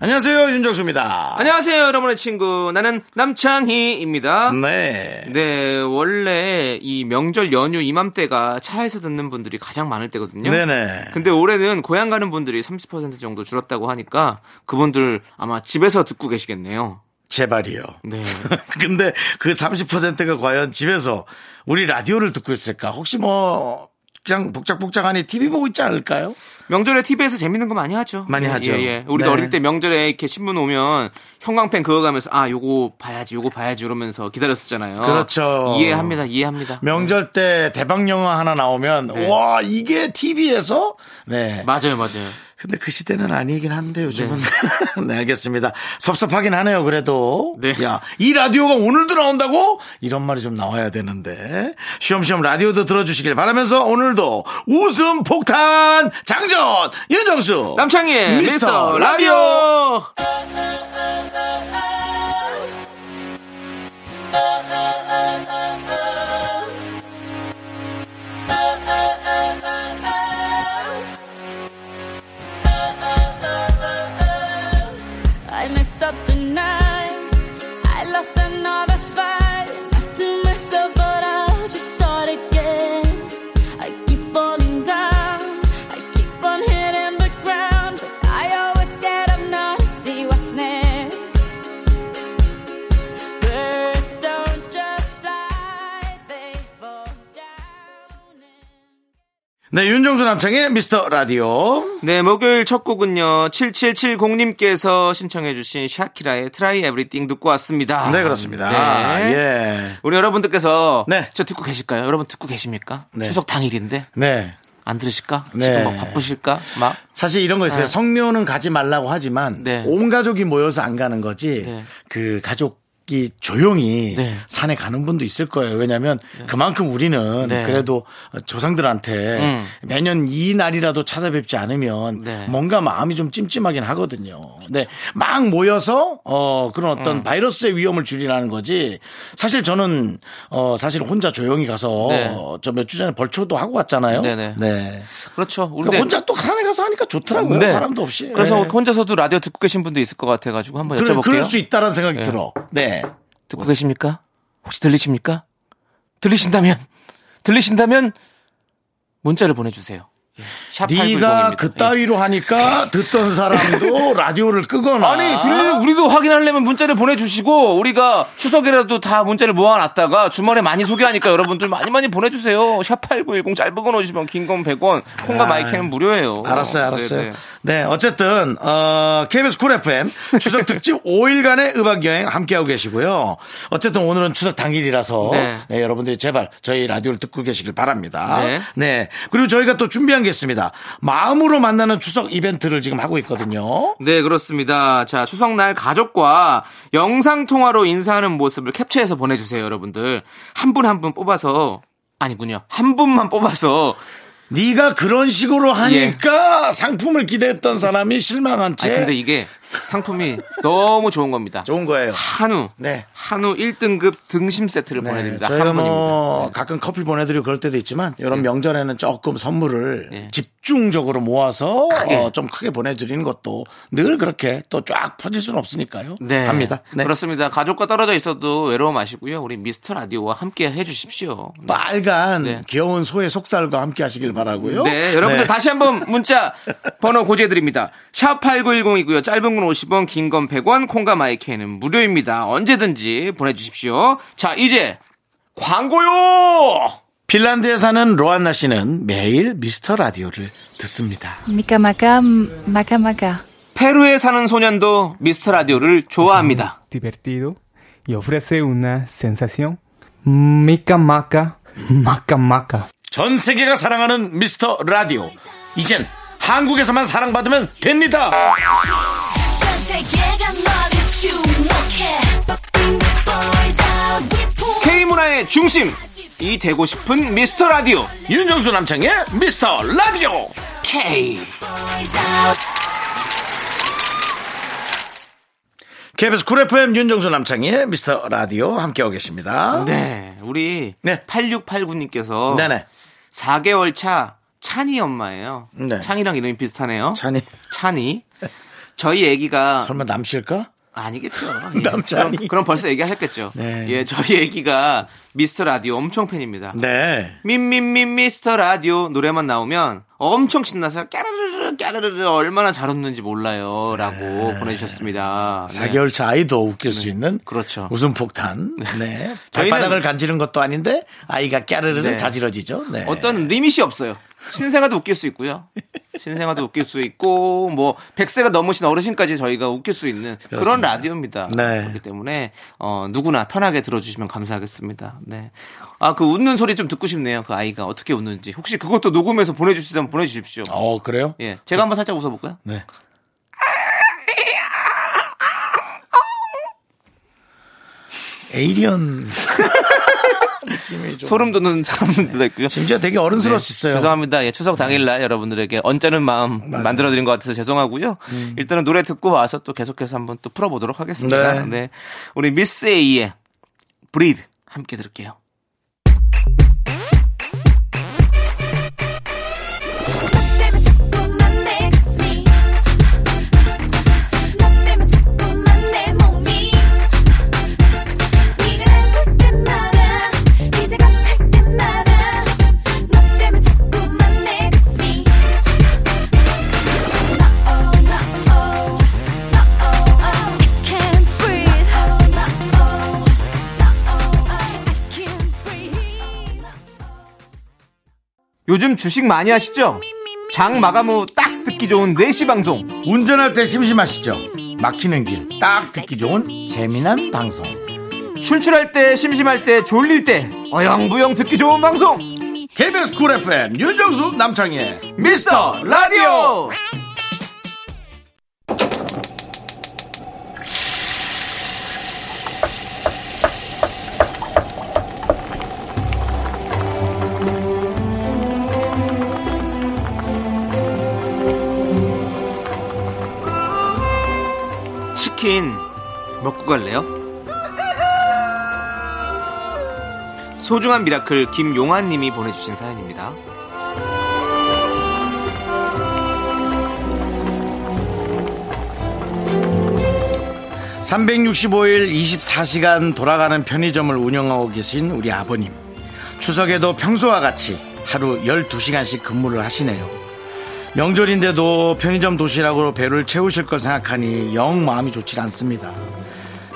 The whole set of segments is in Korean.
안녕하세요, 윤정수입니다. 안녕하세요, 여러분의 친구. 나는 남창희입니다. 네. 네, 원래 이 명절 연휴 이맘때가 차에서 듣는 분들이 가장 많을 때거든요. 네네. 근데 올해는 고향 가는 분들이 30% 정도 줄었다고 하니까 그분들 아마 집에서 듣고 계시겠네요. 제발이요. 네. 근데 그 30%가 과연 집에서 우리 라디오를 듣고 있을까? 혹시 뭐, 그냥 복작복작하니 TV 보고 있지 않을까요? 명절에 TV에서 재밌는 거 많이 하죠. 많이 예, 하죠. 예, 예. 우리도 네. 어릴 때 명절에 이렇게 신문 오면 형광펜 그어가면서 아 요거 봐야지 요거 봐야지 이러면서 기다렸었잖아요. 그렇죠. 이해합니다. 이해합니다. 명절 때 대박 영화 하나 나오면, 네. 와, 이게 TV에서? 네. 맞아요, 맞아요. 근데 그 시대는 아니긴 한데 요즘은 네, 알겠습니다. 섭섭하긴 하네요. 그래도 네. 야이 라디오가 오늘도 나온다고 이런 말이 좀 나와야 되는데 쉬엄쉬엄 라디오도 들어주시길 바라면서 오늘도 웃음 폭탄 장전 윤정수 남창희의 미스터 라디오. I 남창의 미스터 라디오 네, 목요일 첫 곡은요. 7770님께서 신청해주신 샤키라의 Try Everything 듣고 왔습니다. 네 그렇습니다 네. 예. 우리 여러분들께서 네. 저 듣고 계실까요? 여러분 듣고 계십니까? 네. 추석 당일인데 네. 안 들으실까? 네. 지금 막 바쁘실까? 막 사실 이런 거 있어요. 성묘는 가지 말라고 하지만 네. 온 가족이 모여서 안 가는 거지. 네. 그 가족 이 조용히 네. 산에 가는 분도 있을 거예요. 왜냐하면 그만큼 우리는 네. 그래도 조상들한테 음. 매년 이 날이라도 찾아뵙지 않으면 네. 뭔가 마음이 좀 찜찜하긴 하거든요. 네, 막 모여서 어 그런 어떤 음. 바이러스의 위험을 줄이라는 거지. 사실 저는 어 사실 혼자 조용히 가서 네. 저몇 주 전에 벌초도 하고 왔잖아요. 네네. 네. 그렇죠. 그러니까 혼자 또 산에 가서 하니까 좋더라고요. 네. 사람도 없이. 그래서 네. 혼자서도 라디오 듣고 계신 분도 있을 것 같아가지고 한번 여쭤볼게요. 그럴 수 있다라는 생각이 네. 들어. 네. 듣고 계십니까? 혹시 들리십니까? 들리신다면 들리신다면 문자를 보내주세요. 예, 샵 네가 8910입니다. 예. 그따위로 하니까 듣던 사람도 라디오를 끄거나 아니, 들, 우리도 확인하려면 문자를 보내주시고, 우리가 추석이라도 다 문자를 모아놨다가 주말에 많이 소개하니까 여러분들 많이 많이 보내주세요. 샵8910 짧은 건 50원, 긴 건 100원, 콩과 마이크는 무료예요. 알았어요, 알았어요. 네네. 네, 어쨌든 어, KBS 쿨 FM 추석 특집 5일간의 음악 여행 함께하고 계시고요. 어쨌든 오늘은 추석 당일이라서 네. 네, 여러분들이 제발 저희 라디오를 듣고 계시길 바랍니다. 네. 네. 그리고 저희가 또 준비한 게 있습니다. 마음으로 만나는 추석 이벤트를 지금 하고 있거든요. 네, 그렇습니다. 자, 추석날 가족과 영상통화로 인사하는 모습을 캡처해서 보내주세요, 여러분들. 한 분 한분 뽑아서, 아니군요. 한 분만 뽑아서 네가 그런 식으로 하니까 상품을 기대했던 사람이 실망한 채 예. 아니 근데 이게 상품이 너무 좋은 겁니다. 좋은 거예요. 한우. 네. 한우 1등급 등심 세트를 네, 보내드립니다. 저희가. 뭐 네. 가끔 커피 보내드리고 그럴 때도 있지만 이런 명절에는 조금 선물을 네. 집중적으로 모아서 크게. 어, 좀 크게 보내드리는 것도 늘 그렇게 또 쫙 퍼질 수는 없으니까요. 네. 합니다. 네. 그렇습니다. 가족과 떨어져 있어도 외로워 마시고요. 우리 미스터 라디오와 함께 해주십시오. 네. 빨간 네. 귀여운 소의 속살과 함께 하시길 바라고요. 네, 여러분들 네. 다시 한번 문자 번호 고지해드립니다. 샵8910이고요. 짧은 건 50원, 긴 건 100원, 콩과 마이크는 무료입니다. 언제든지 보내주십시오. 자, 이제 광고요! 핀란드에 사는 로안나 씨는 매일 미스터 라디오를 듣습니다. Maka maka. 페루에 사는 소년도 미스터 라디오를 좋아합니다. divertido y ofrece una sensación maca maca. 전 세계가 사랑하는 미스터 라디오. 이젠 한국에서만 사랑받으면 됩니다. 중심 이 되고 싶은 미스터 라디오 윤정수 남창의 미스터 라디오 K KBS 쿨 FM 윤정수 남창희의 미스터 라디오 함께하고 계십니다. 네 우리 네. 8689님께서 네네. 4개월 차 찬이 엄마예요 네. 찬이랑 이름이 비슷하네요 찬이 찬이 저희 애기가 설마 남씰까? 아니겠죠. 남자니. 그럼, 그럼 벌써 얘기하셨겠죠. 네. 예, 저희 애기가 미스터 라디오 엄청 팬입니다. 네. 민민민 미스터 라디오 노래만 나오면 엄청 신나서 까르르르 까르르르 얼마나 잘 웃는지 몰라요 라고 보내주셨습니다. 네. 4개월 차 아이도 웃길 수 있는 그렇죠. 웃음 폭탄. 네. 저희는- 발바닥을 간지는 것도 아닌데 아이가 까르르르 네. 자지러지죠. 네. 어떤 리밋이 없어요. 신생아도 웃길 수 있고요. 신생아도 웃길 수 있고 뭐 100세가 넘으신 어르신까지 저희가 웃길 수 있는 그런 그렇습니다. 라디오입니다. 네. 그렇기 때문에 어 누구나 편하게 들어주시면 감사하겠습니다. 네. 아 그 웃는 소리 좀 듣고 싶네요. 그 아이가 어떻게 웃는지 혹시 그것도 녹음해서 보내주시면 보내주십시오. 어, 그래요? 예, 제가 한번 살짝 웃어볼까요? 네. 에이리언 소름 돋는 사람들도 있고요. 심지어 되게 어른스러울 수 있어요. 죄송합니다. 예, 추석 당일날 여러분들에게 언짢은 마음 만들어드린 것 같아서 죄송하고요. 음. 일단은 노래 듣고 와서 또 계속해서 한번 또 풀어보도록 하겠습니다. 네. 네. 우리 미스 A의 브리드 함께 들을게요. 요즘 주식 많이 하시죠? 장 마감 후 딱 듣기 좋은 4시 방송. 운전할 때 심심하시죠? 막히는 길 딱 듣기 좋은 재미난 방송. 출출할 때, 심심할 때, 졸릴 때, 어영부영 듣기 좋은 방송. KBS 쿨 FM 윤정수 남창희의 미스터 라디오! 먹고 갈래요? 소중한 미라클 김용환 님이 보내주신 사연입니다. 365일 24시간 돌아가는 편의점을 운영하고 계신 우리 아버님. 추석에도 평소와 같이 하루 12시간씩 근무를 하시네요. 명절인데도 편의점 도시락으로 배를 채우실 걸 생각하니 영 마음이 좋지 않습니다.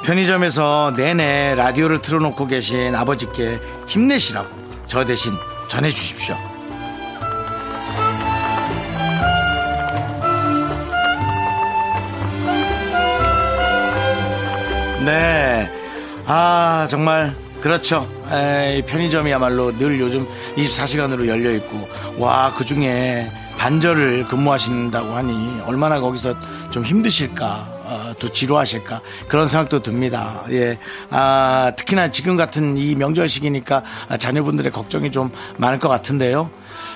편의점에서 내내 라디오를 틀어놓고 계신 아버지께 힘내시라고 저 대신 전해주십시오. 네. 아, 정말, 그렇죠. 에이, 편의점이야말로 늘 요즘 24시간으로 열려있고, 와, 그 중에 반절을 근무하신다고 하니, 얼마나 거기서 좀 힘드실까, 어, 또 지루하실까, 그런 생각도 듭니다. 예. 아, 특히나 지금 같은 이 명절 시기니까 아, 자녀분들의 걱정이 좀 많을 것 같은데요.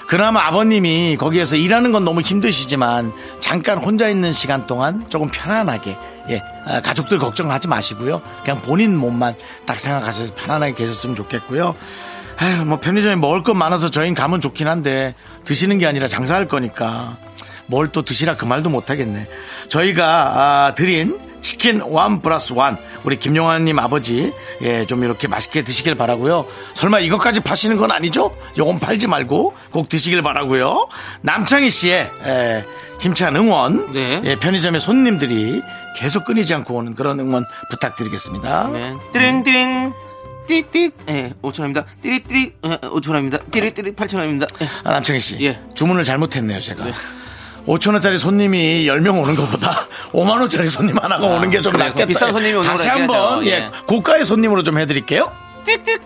그나마 아버님이 거기에서 일하는 건 너무 힘드시지만 잠깐 혼자 있는 시간 동안 조금 편안하게 예 아, 가족들 걱정하지 마시고요 그냥 본인 몸만 딱 생각하셔서 편안하게 계셨으면 좋겠고요 아휴 뭐 편의점에 먹을 것 많아서 저희는 가면 좋긴 한데 드시는 게 아니라 장사할 거니까 뭘 또 드시라 그 말도 못하겠네 저희가 아, 드린 치킨 원 플러스 원 우리 김용환님 아버지 예 좀 이렇게 맛있게 드시길 바라고요 설마 이것까지 파시는 건 아니죠? 요건 팔지 말고 꼭 드시길 바라고요 남창희 씨의 에, 힘찬 응원 네. 예, 편의점의 손님들이 계속 끊이지 않고 오는 그런 응원 부탁드리겠습니다 네. 띠링띠링. 띠띠. 예, 5천 원입니다. 띠리띠리. 예, 5천 원입니다. 띠리띠리. 8천 원입니다. 예. 아, 남창희 씨 예. 주문을 잘못했네요 제가 5천원짜리 손님이 10명 오는 것보다 5만원짜리 손님 하나가 오는 게 좀. 낫겠다 비싼 손님이 오는 다시 한번. 예, 예. 고가의 손님으로 좀 해드릴게요 띡띡.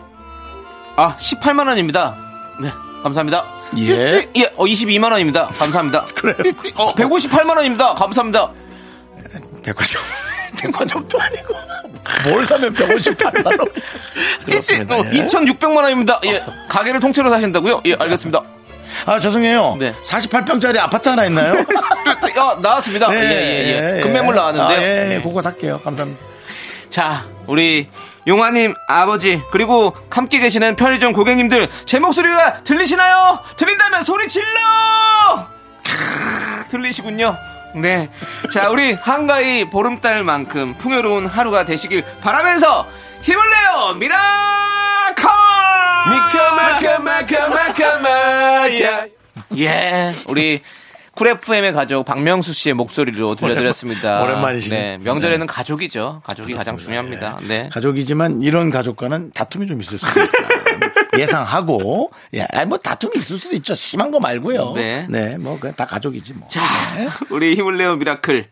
아, 18만원입니다. 네, 감사합니다. 예. 예, 어, 22만원입니다. 감사합니다. 그래요 어, 158만원입니다. 감사합니다. 백화점 백화점도 아니고 뭘 사면 158만 원? 띠띠 그렇습니다. 어, 예. 2,600만 원입니다. 예. 가게를 통째로 사신다고요? 예, 알겠습니다. 아 죄송해요. 네. 48평짜리 아파트 하나 있나요? 어, 나왔습니다. 예, 예, 예. 금매물 나왔는데. 아, 예, 예. 예. 그거 살게요. 감사합니다. 자, 우리 용화님 아버지 그리고 함께 계시는 편의점 고객님들 제 목소리가 들리시나요? 들린다면 소리 질러! 캬, 들리시군요. 네. 자, 우리 한가위 보름달만큼 풍요로운 하루가 되시길 바라면서 힘을 내요! 미라클! 미카마카마카마카마야. 예. 우리 쿨 FM의 가족 박명수 씨의 목소리로 들려드렸습니다. 오랜만이시네. 네, 명절에는 가족이죠. 가족이 가장 중요합니다. 네. 가족이지만 이런 가족과는 다툼이 좀 있을 수도 있다. 예상하고, 예, 뭐 다툼이 있을 수도 있죠. 심한 거 말고요. 네. 네, 뭐 그냥 다 가족이지 뭐. 자, 우리 힘을 내요 미라클.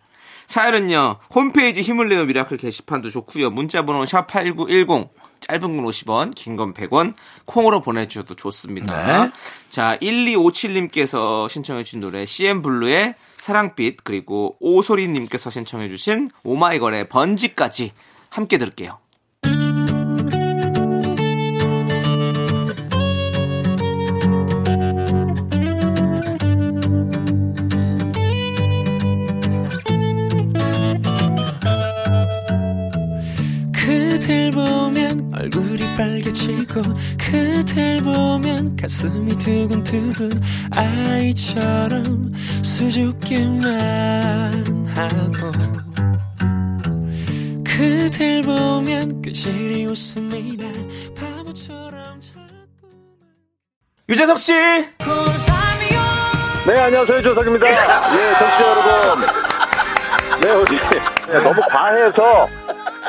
사연은요, 홈페이지 힘을 내요 미라클 게시판도 좋고요 문자 번호 샵8910, 짧은 건 50원, 긴 건 100원, 콩으로 보내주셔도 좋습니다. 네. 자, 1257님께서 신청해주신 노래, CM블루의 사랑빛, 그리고 오소리님께서 신청해주신 오마이걸의 번지까지 함께 들을게요. 그댈 보면 얼굴이 빨개지고 그댈 보면 가슴이 두근두근 아이처럼 수줍기만 하고 그댈 보면 괜시리 웃음이 날 바보처럼 자꾸 유재석 씨! 네, 안녕하세요. 조석입니다. 예, 청취자 여러분. 네, 우리 네, 너무 과해서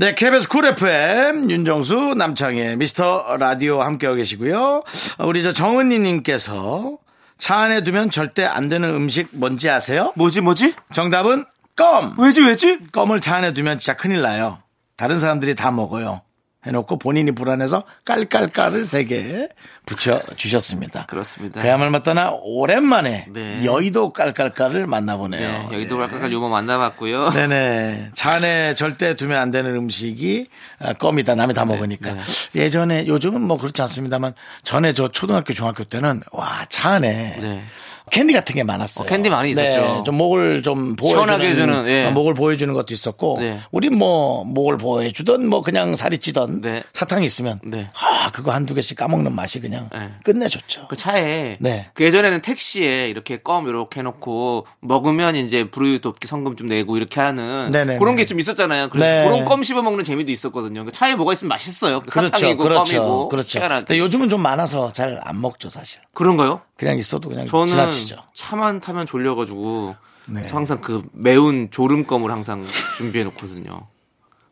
네, KBS 쿨 FM 윤정수 남창의 미스터 라디오 함께하고 계시고요. 우리 저 정은희님께서 차 안에 두면 절대 안 되는 음식 뭔지 아세요? 뭐지, 뭐지? 정답은 껌. 왜지, 왜지? 껌을 차 안에 두면 진짜 큰일 나요. 다른 사람들이 다 먹어요. 해놓고 본인이 불안해서 깔깔깔을 세 개 붙여 주셨습니다. 그렇습니다. 그야말로 맞다나 오랜만에 네. 여의도 깔깔깔을 만나보네요. 네, 여기도 예. 갈까까 요거 만나봤고요. 네네. 차 안에 절대 두면 안 되는 음식이 아, 껌이다. 남이 다 먹으니까. 네. 예전에 요즘은 뭐 그렇지 않습니다만 전에 저 초등학교 중학교 때는 와 차 안에 네. 캔디 같은 게 많았어요. 어, 캔디 많이 있었죠. 네, 좀 목을 좀 보여주는 해주는, 예. 어, 목을 보여주는 것도 있었고, 네. 우리 뭐 목을 보여주던 뭐 그냥 살이 찌던 네. 사탕이 있으면, 네. 아 그거 한두 개씩 까먹는 맛이 그냥 네. 끝내줬죠. 그 차에 네. 그 예전에는 택시에 이렇게 껌 이렇게 해놓고 먹으면 이제 불우유 돕기 성금 좀 내고 이렇게 하는 네네네. 그런 게 좀 있었잖아요. 그래서 네. 그런 껌 씹어 먹는 재미도 있었거든요. 그 차에 뭐가 있으면 맛있어요. 그렇죠, 사탕이고 그렇죠, 껌이고 그렇죠. 근데 요즘은 좀 많아서 잘 안 먹죠 사실. 그런가요? 그냥 있어도 그냥 저는 지나치죠. 차만 타면 졸려가지고 네. 저 항상 그 매운 조름껌을 항상 준비해 놓거든요.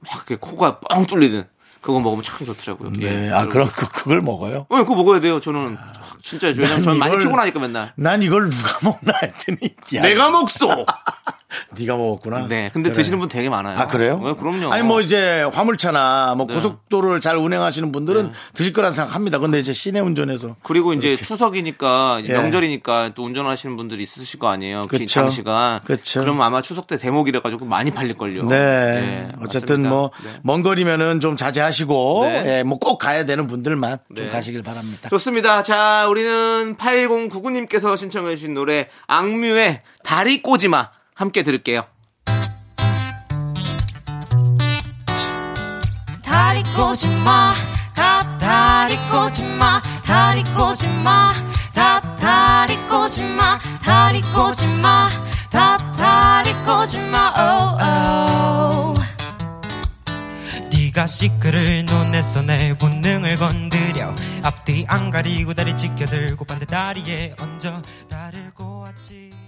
막 코가 뻥 뚫리는 그거 먹으면 참 좋더라고요. 네, 예. 아 그럼 그, 그걸 먹어요? 어, 그거 먹어야 돼요. 저는 진짜 왜냐면 난 저는 많이 이걸- 피곤하니까 맨날. 난 이걸 누가 먹나 했더니 야, 내가 먹소. 네가 먹었구나. 네, 근데 그래. 드시는 분 되게 많아요. 아 그래요? 네, 그럼요. 아니 뭐 이제 화물차나 뭐 네. 고속도로를 잘 운행하시는 분들은 드실 거란 생각합니다. 근데 이제 시내 운전에서 그리고 이제 추석이니까 이제 예. 명절이니까 또 운전하시는 분들이 있으실 거 아니에요. 그 그쵸. 장시간. 그쵸. 그럼 아마 추석 때 대목이라 가지고 많이 팔릴 걸요. 네. 어쨌든 맞습니다. 뭐 네. 먼 거리면은 좀 자제하시고 네. 예, 뭐 꼭 가야 되는 분들만 좀 네. 가시길 바랍니다. 좋습니다. 자, 우리는 8099님께서 신청해 주신 노래 악뮤의 다리 꼬지마 함께 들을게요. 다리 꼬지 마. 다 다리 꼬지 마. 다리 꼬지 마. 다 다리 꼬지 마. 다리 꼬지 마. 다 다리 꼬지마. Oh, oh. 네가 시크를 논해서 내 본능을 건드려 앞뒤 안 가리고 다리 지켜들고 반대 다리에 얹어 나를 꼬았지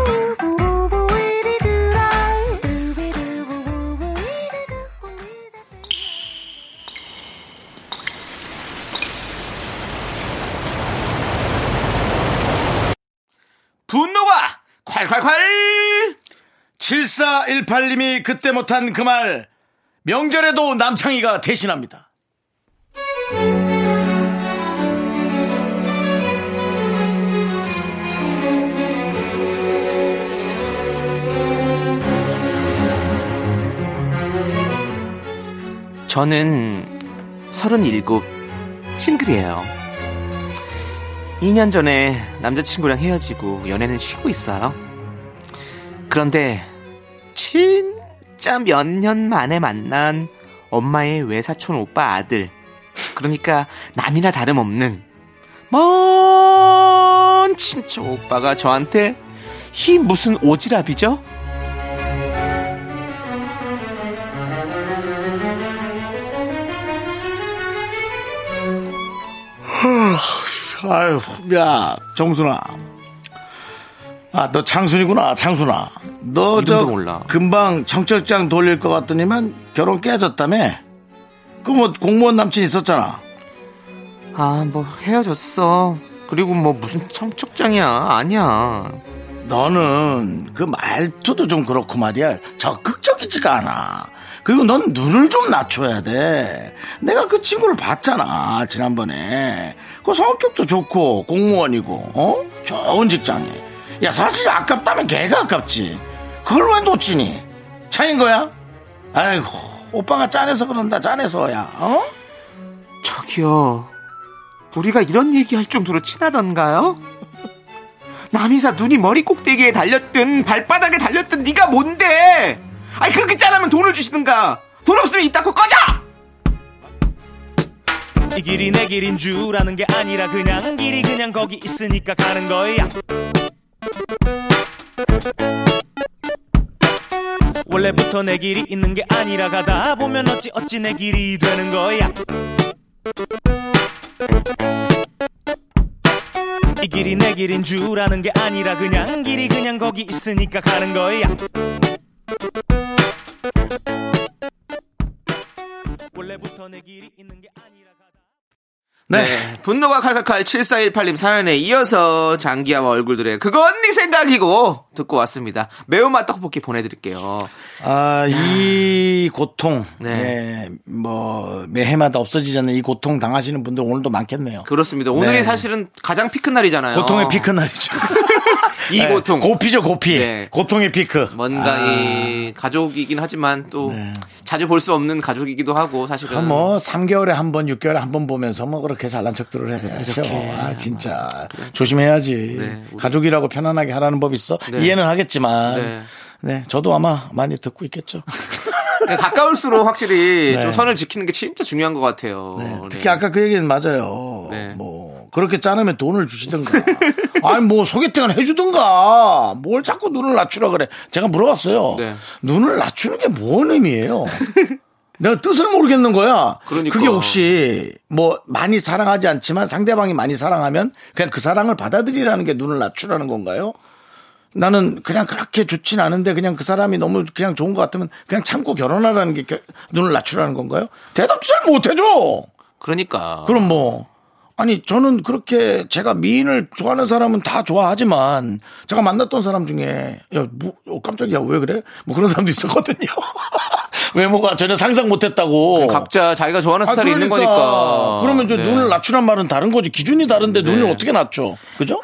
분노가 콸콸콸 7418님이 그때 못한 그 말 명절에도 남창희가 대신합니다. 저는 37 싱글이에요. 2년 전에 남자친구랑 헤어지고 연애는 쉬고 있어요. 그런데 진짜 몇 년 만에 만난 엄마의 외사촌 오빠 아들. 그러니까 남이나 다름없는 먼 친척 오빠가 저한테 이 무슨 오지랖이죠? 아유, 야, 정순아. 아, 너 창순이구나, 창순아. 너 저. 금방 청첩장 돌릴 것 같더니만 결혼 깨졌다며? 그 뭐 공무원 남친 있었잖아. 아, 뭐 헤어졌어. 그리고 뭐 무슨 청첩장이야. 아니야. 너는 그 말투도 좀 그렇고 말이야. 적극적이지가 않아. 그리고 넌 눈을 좀 낮춰야 돼. 내가 그 친구를 봤잖아, 지난번에. 그 성격도 좋고, 공무원이고, 어? 좋은 직장에. 야, 사실 아깝다면 걔가 아깝지. 그걸 왜 놓치니? 차인 거야? 아이고, 오빠가 짠해서 그런다, 짠해서야, 어? 저기요. 우리가 이런 얘기할 정도로 친하던가요? 남이사 눈이 머리 꼭대기에 달렸든 발바닥에 달렸든 네가 뭔데? 아니 그렇게 짠하면 돈을 주시든가. 돈 없으면 입 닫고 꺼져. 이 길이 내 길인 줄 아는 게 아니라 그냥 길이 그냥 거기 있으니까 가는 거야 원래부터 내 길이 있는 게 아니라 가다 보면 어찌 어찌 내 길이 되는 거야 길이 내 길인 줄 아는 게 아니라 그냥 길이 그냥 거기 있으니까 가는 거야. 원래부터 내 길이 있는 게 네. 분노가 칼칼칼 7418님 사연에 이어서 장기하와 얼굴들의 그건 네 생각이고 듣고 왔습니다. 매운맛 떡볶이 보내드릴게요. 아, 이 고통, 네. 예, 뭐, 매해마다 없어지지 않는 이 고통 당하시는 분들 오늘도 많겠네요. 그렇습니다. 오늘이 네. 사실은 가장 피크 날이잖아요. 고통의 피크 날이죠. 이 네, 고통. 고피죠, 고피. 네. 고통의 피크. 뭔가 아, 이 가족이긴 하지만 또 네. 자주 볼 수 없는 가족이기도 하고 사실은 그 뭐, 3개월에 한 번, 6개월에 한 번 보면서 뭐, 그렇게 잘난 척들을 해야죠. 아, 진짜. 조심해야지. 네, 우리- 가족이라고 편안하게 하라는 법 있어? 네. 이해는 하겠지만. 네. 네. 저도 아마 많이 듣고 있겠죠. 네, 가까울수록 확실히 네. 좀 선을 지키는 게 진짜 중요한 것 같아요. 네, 네. 특히 아까 그 얘기는 맞아요. 네. 뭐 그렇게 짜내면 돈을 주시든가. 아니 뭐 소개팅을 해주든가. 뭘 자꾸 눈을 낮추라 그래. 제가 물어봤어요. 네. 눈을 낮추는 게 뭔 의미예요? 내가 뜻을 모르겠는 거야. 그러니까. 게 혹시 뭐 많이 사랑하지 않지만 상대방이 많이 사랑하면 그냥 그 사랑을 받아들이라는 게 눈을 낮추라는 건가요? 나는 그냥 그렇게 좋진 않은데 그냥 그 사람이 너무 그냥 좋은 것 같으면 그냥 참고 결혼하라는 게 겨- 눈을 낮추라는 건가요? 대답 잘 못해줘. 그러니까 그럼 뭐 아니 저는 그렇게 제가 미인을 좋아하는 사람은 다 좋아하지만 제가 만났던 사람 중에 야 뭐, 어, 깜짝이야 왜 그래? 뭐 그런 사람도 있었거든요. 외모가 전혀 상상 못했다고. 각자 자기가 좋아하는 아, 스타일이 있는 거니까. 그러면 이제 네. 눈을 낮추란 말은 다른 거지. 기준이 다른데 네. 눈을 어떻게 낮춰? 그죠?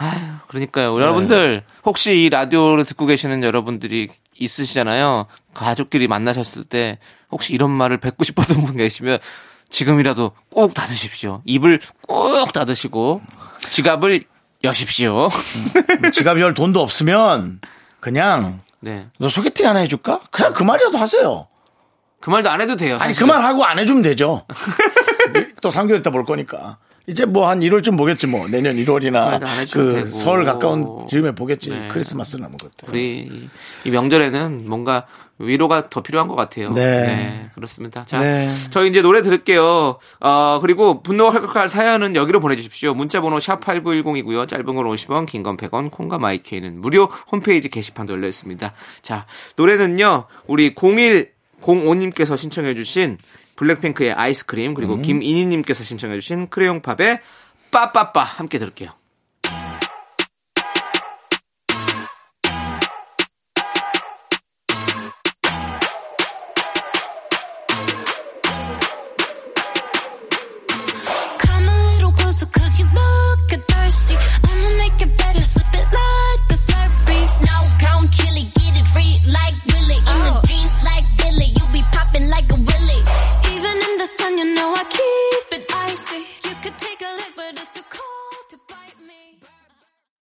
그러니까요. 여러분들 혹시 이 라디오를 듣고 계시는 여러분들이 있으시잖아요. 가족끼리 만나셨을 때 혹시 이런 말을 뵙고 싶었던 분 계시면 지금이라도 꼭 닫으십시오. 입을 꼭 닫으시고 지갑을 여십시오. 지갑 열 돈도 없으면 그냥 네. 너 소개팅 하나 해줄까? 그냥 그 말이라도 하세요. 그 말도 안 해도 돼요. 아니 그 사실은. 말 하고 안 해주면 되죠. 또 3개월 있다 볼 거니까. 이제 뭐 한 1월쯤 보겠지 뭐 내년 1월이나 안 해주셔도 그 되고. 설 가까운 즈음에 보겠지 네. 크리스마스 남은 것들. 우리 이 명절에는 뭔가 위로가 더 필요한 것 같아요. 네. 그렇습니다. 자, 네. 저희 이제 노래 들을게요. 어, 그리고 분노가 활각할 사연은 여기로 보내주십시오. 문자번호 샵8910이고요. 짧은 건 50원, 긴 건 100원, 콩과 마이케이는 무료 홈페이지 게시판도 열려 있습니다. 자, 노래는요, 우리 0105님께서 신청해주신 블랙핑크의 아이스크림, 그리고 음. 김인희님께서 신청해주신 크레용팝의 빠빠빠 함께 들을게요.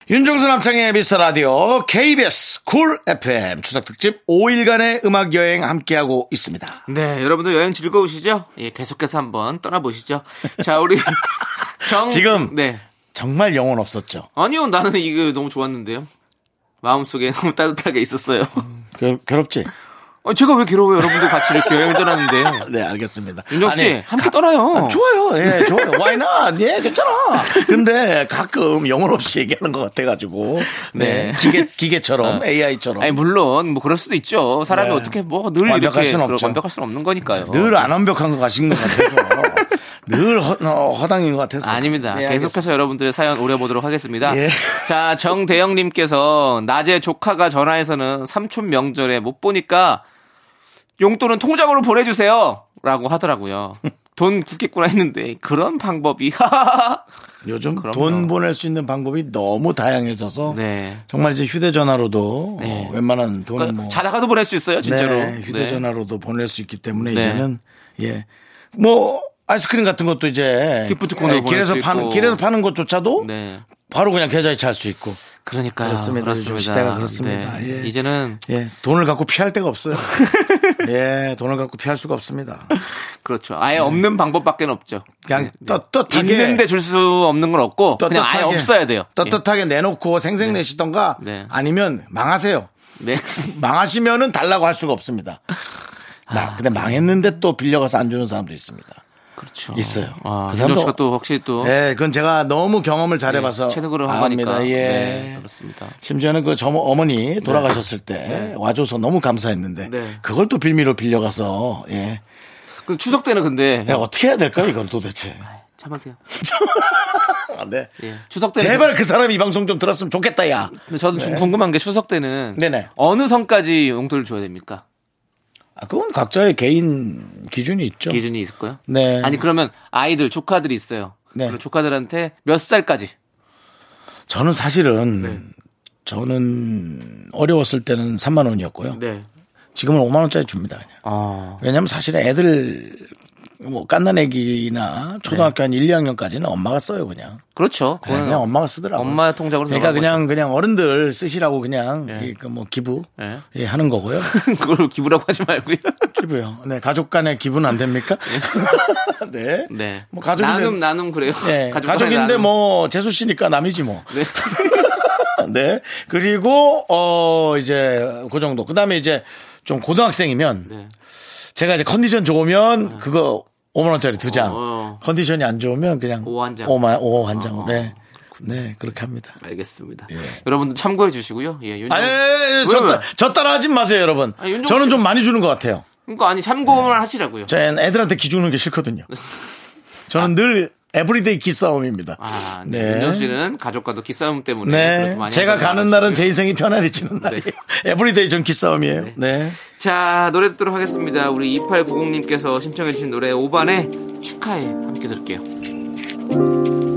윤정수 남창의 미스터 라디오 KBS 쿨 FM 추석 특집 5일간의 음악 여행 함께하고 있습니다. 네, 여러분들 여행 즐거우시죠? 예, 계속해서 한번 떠나보시죠. 자, 우리 정 지금 네. 정말 영혼 없었죠. 아니요, 나는 이게 너무 좋았는데요. 마음속에 너무 따뜻하게 있었어요. 괴, 괴롭지? 어, 제가 왜 괴로워요? 여러분들 같이 이렇게 여행 떠나는데. 네, 알겠습니다. 윤정 씨, 아니, 함께 떠나요. 아, 좋아요. 예, 좋아요. Why not? 예, 괜찮아. 근데 가끔 영혼 없이 얘기하는 것 같아가지고. 네. 네. 기계, 기계처럼, AI처럼. 아니, 물론, 뭐, 그럴 수도 있죠. 사람이 네. 어떻게 뭐, 늘 완벽할 이렇게. 수는 없죠. 완벽할 수는 없는 거니까요. 늘 안 완벽한 것 같은 것 같아서. 늘 허, 어, 허당인 것 같아서. 아닙니다. 예, 계속해서 여러분들의 사연 오려보도록 하겠습니다. 예. 자, 정대영님께서 낮에 조카가 전화해서는 삼촌 명절에 못 보니까 용돈은 통장으로 보내주세요. 라고 하더라고요. 돈 굳겠구나 했는데 그런 방법이 요즘 그럼요. 돈 보낼 수 있는 방법이 너무 다양해져서 네. 정말 이제 휴대전화로도 네. 어, 웬만한 돈은 뭐 자다가도 보낼 수 있어요, 진짜로. 네, 휴대전화로도 보낼 수 있기 때문에 네. 이제는 예. 뭐 아이스크림 같은 것도 이제 기프트콘으로 예, 길에서 수 파는. 길에서 파는 것조차도 네. 바로 그냥 계좌이체 할수 있고 그러니까요. 그렇습니다. 요즘 시대가 그렇습니다. 네. 예. 이제는 예, 돈을 갖고 피할 데가 없어요. 예, 돈을 갖고 피할 수가 없습니다. 그렇죠. 아예 없는 방법밖에 없죠. 그냥 네. 떳떳하게 있는데 줄 수 없는 건 없고 그냥 아예 떳떳하게 없어야 돼요. 떳떳하게 내놓고 생색내시던가 네. 아니면 망하세요. 네. 망하시면은 달라고 할 수가 없습니다. 나, 근데 망했는데 또 빌려가서 안 주는 사람도 있습니다. 그렇죠. 있어요. 아, 그 사람도- 씨가 또 확실히 또 네, 그건 제가 너무 경험을 잘해봐서 체득으로 한 압니다. 거니까. 예. 네, 그렇습니다. 심지어는 그 저 어머니 돌아가셨을 때 와줘서 너무 감사했는데 네. 그걸 또 빌미로 빌려가서 예. 그 추석 때는 근데 어떻게 해야 될까 이걸 도대체. 참으세요. 아, 네. 예. 추석 때는 제발 그 사람이 이 방송 좀 들었으면 좋겠다 야. 근데 저는 좀 궁금한 게 추석 때는 네네. 어느 선까지 용돈을 줘야 됩니까? 아, 그건 각자의 개인 기준이 있죠. 기준이 있을 거요? 네. 아니 그러면 아이들 조카들이 있어요. 네. 그럼 조카들한테 몇 살까지? 저는 사실은 네. 저는 어려웠을 때는 3만 원이었고요. 네. 지금은 5만 원짜리 줍니다. 그냥. 아. 왜냐면 사실 애들 뭐 깐난 애기나 초등학교 한 1, 2학년까지는 엄마가 써요 그냥. 그렇죠. 네, 그냥 엄마가 쓰더라고요. 엄마 통장으로 그러니까 그냥 그냥 어른들 쓰시라고 그냥 네. 그뭐 기부 네. 예, 하는 거고요. 거죠. 그걸 기부라고 하지 말고요. 기부요. 네, 가족 간의 기부는 안 됩니까? 네. 네. 뭐 가족인데- 나눔 나눔 그래요. 네, 가족 가족인데 간의 나눔. 뭐 재수 씨니까 남이지 뭐. 네. 네. 그리고 어 이제 그 정도. 그다음에 이제 좀 고등학생이면 네. 제가 이제 컨디션 좋으면 그거 5만 원짜리 두 장. 어. 컨디션이 안 좋으면 그냥 오한 장. 5만 5 한 장. 어. 네. 네, 그렇게 합니다. 알겠습니다. 여러분들 참고해 주시고요. 예, 윤정. 아, 예, 예, 예, 왜, 저, 저 따라 하지 마세요, 여러분. 아, 윤정수 저는 씨- 좀 많이 주는 것 같아요. 그러니까 아니 참고만 하시라고요. 저 애들한테 기주는 게 싫거든요. 저는 늘 에브리데이 기싸움입니다. 아, 네. 네. 윤정 씨는 가족과도 기싸움 때문에 네. 많이 제가 가는. 날은 제 인생이 편안해지는 날이에요. 에브리데이 전 기싸움이에요. 네. 자, 노래 듣도록 하겠습니다. 우리 2890님께서 신청해 주신 노래 5반의 축하해. 함께 들을게요.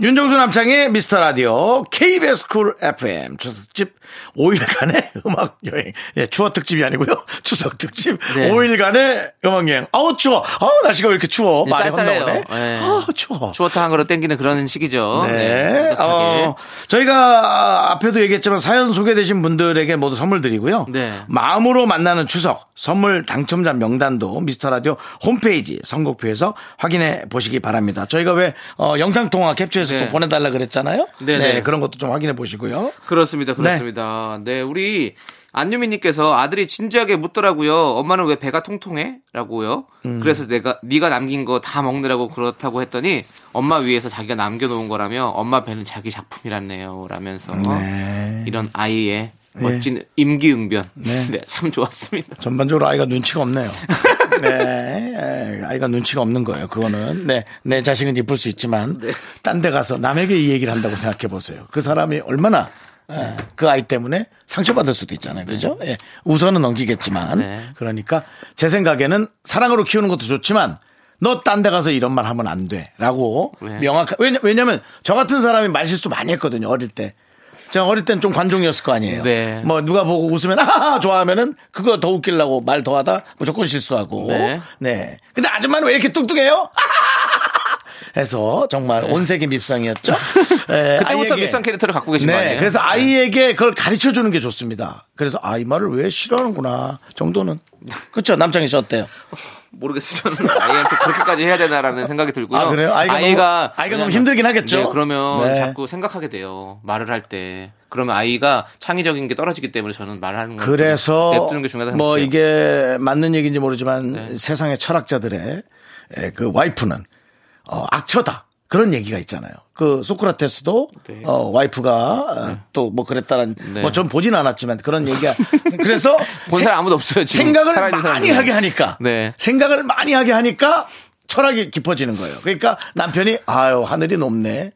윤정수 남창의 미스터 라디오 KBS 쿨 FM 추석 특집 5일간의 음악 여행. 예, 추워 특집이 아니고요. 추석 특집 네. 5일간의 음악 여행. 아우 추워. 아우 날씨가 왜 이렇게 추워. 네, 말이 쌀쌀해요. 네. 아 추워. 추어탕 한 그릇 땡기는 그런 시기죠. 네. 따뜻하게. 어, 저희가 앞에도 얘기했지만 사연 소개되신 분들에게 모두 선물 드리고요. 네. 마음으로 만나는 추석 선물 당첨자 명단도 미스터 라디오 홈페이지 선곡표에서 확인해 보시기 바랍니다. 저희가 왜 어, 영상 통화 캡처해서 네. 또 보내달라 그랬잖아요. 네네. 네, 그런 것도 좀 확인해 보시고요. 그렇습니다. 그렇습니다. 네, 우리 안유미님께서 아들이 진지하게 묻더라고요. 엄마는 왜 배가 통통해? 라고요. 음. 그래서 내가 네가 남긴 거 다 먹느라고 그렇다고 했더니 엄마 위해서 자기가 남겨놓은 거라며 엄마 배는 자기 작품이란네요. 라면서 네. 이런 아이의 멋진 임기응변. 네. 참 좋았습니다. 전반적으로 아이가 눈치가 없네요. 네, 에, 아이가 눈치가 없는 거예요. 그거는 네, 내 자식은 이쁠 수 있지만 네. 딴데 가서 남에게 이 얘기를 한다고 생각해 보세요. 그 사람이 얼마나 에, 그 아이 때문에 상처받을 수도 있잖아요. 그죠? 예, 우선은 넘기겠지만 네. 그러니까 제 생각에는 사랑으로 키우는 것도 좋지만 너 딴 데 가서 이런 말 하면 안 돼. 라고 네. 명확하, 왜냐, 왜냐면 저 같은 사람이 말실수 많이 했거든요. 어릴 때. 제가 어릴 땐 좀 관종이었을 거 아니에요. 네. 뭐 누가 보고 웃으면 하하 좋아하면은 그거 더 웃기려고 말 더 하다 무조건 실수하고. 네. 네. 근데 아줌마는 왜 이렇게 뚱뚱해요? 해서 정말 온색의 밉상이었죠. 에, 그때부터 아이에게- 밉상 캐릭터를 갖고 계신 거 네. 아니에요? 그래서 아이에게 그걸 가르쳐 주는 게 좋습니다. 그래서 아, 이 말을 왜 싫어하는구나 정도는. 그렇죠. 남창희 씨 어때요? 모르겠어요. 저는 아이한테 그렇게까지 해야 되나라는 생각이 들고요. 아, 그래요? 아이가 너무- 아이가 너무 힘들긴 하겠죠? 네, 그러면 네. 자꾸 생각하게 돼요. 말을 할 때. 그러면 아이가 창의적인 게 떨어지기 때문에 저는 말하는 거 그래서 냅두는 게 중요하다 뭐 생각해요. 이게 맞는 얘기인지 모르지만 네. 세상의 철학자들의 에, 그 와이프는 어, 악처다. 그런 얘기가 있잖아요. 그 소크라테스도 네. 어, 와이프가 또뭐 그랬다는 네. 뭐전 보진 않았지만 그런 얘기가 그래서 본 세- 사람 아무도 없어요. 지금 생각을 사람 많이 중에. 하게 하니까 네. 생각을 많이 하게 하니까 철학이 깊어지는 거예요. 그러니까 남편이 아유 하늘이 높네.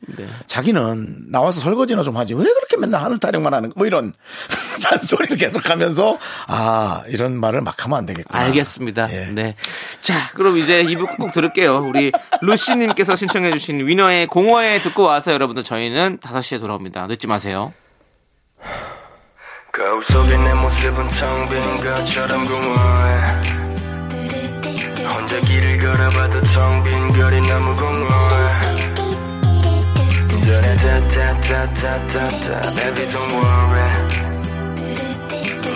자기는 나와서 설거지나 좀 하지 왜 그렇게 맨날 하늘 타령만 하는 거? 뭐 이런 잔소리를 계속하면서 아 이런 말을 막 하면 안 되겠구나. 알겠습니다. 예. 네. 자, 그럼 이제 2부 꼭 들을게요. 우리 루시님께서 신청해주신 위너의 공허에 듣고 와서 여러분들 저희는 5시에 돌아옵니다. 늦지 마세요. 거울 속에 내 모습은 텅빈 것처럼 공허해 혼자 길을 걸어봐도 텅 빈 거리 너무 공허해. 다다다다다다. Baby don't worry.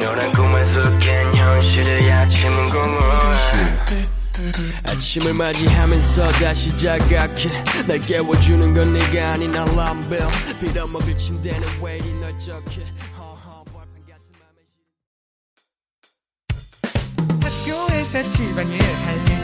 너란 꿈에서 깬 현실의 아침은 공허해. 아침을 맞이하면서 다시 자각해. 날 깨워주는 건 네가 아닌 알람벨 빌어먹을 침대는 왜 이리 널쩍해. 허허, 벌판 같은 맘에 학교에서 집안일 할일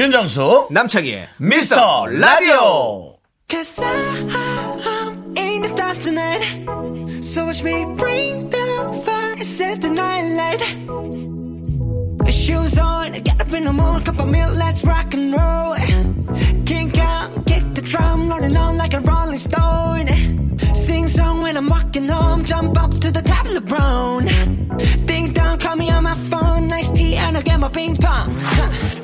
윤정수 남창희의 미스터 라디오. Cause I'm in the stars tonight So watch me bring the fire Set the night light Shoes on, get up in the morning Cup of milk, let's rock and roll Kink out, kick the drum Rolling on like a rolling stone Sing song when I'm walking home Jump up to the top of the brown Ding dong, call me on my phone Nice tea and I'll get my ping pong This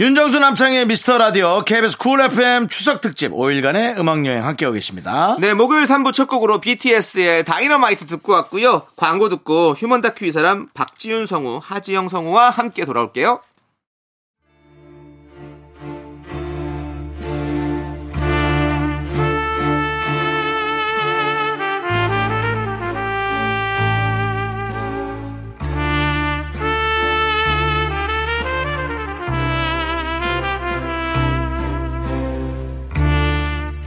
윤정수 남창의 미스터 라디오 KBS 쿨 FM 추석 특집 5일간의 음악 여행 함께하고 계십니다. 네, 목요일 3부 첫 곡으로 BTS의 다이너마이트 듣고 왔고요. 광고 듣고 휴먼 다큐 이 사람 박지윤 성우, 하지영 성우와 함께 돌아올게요.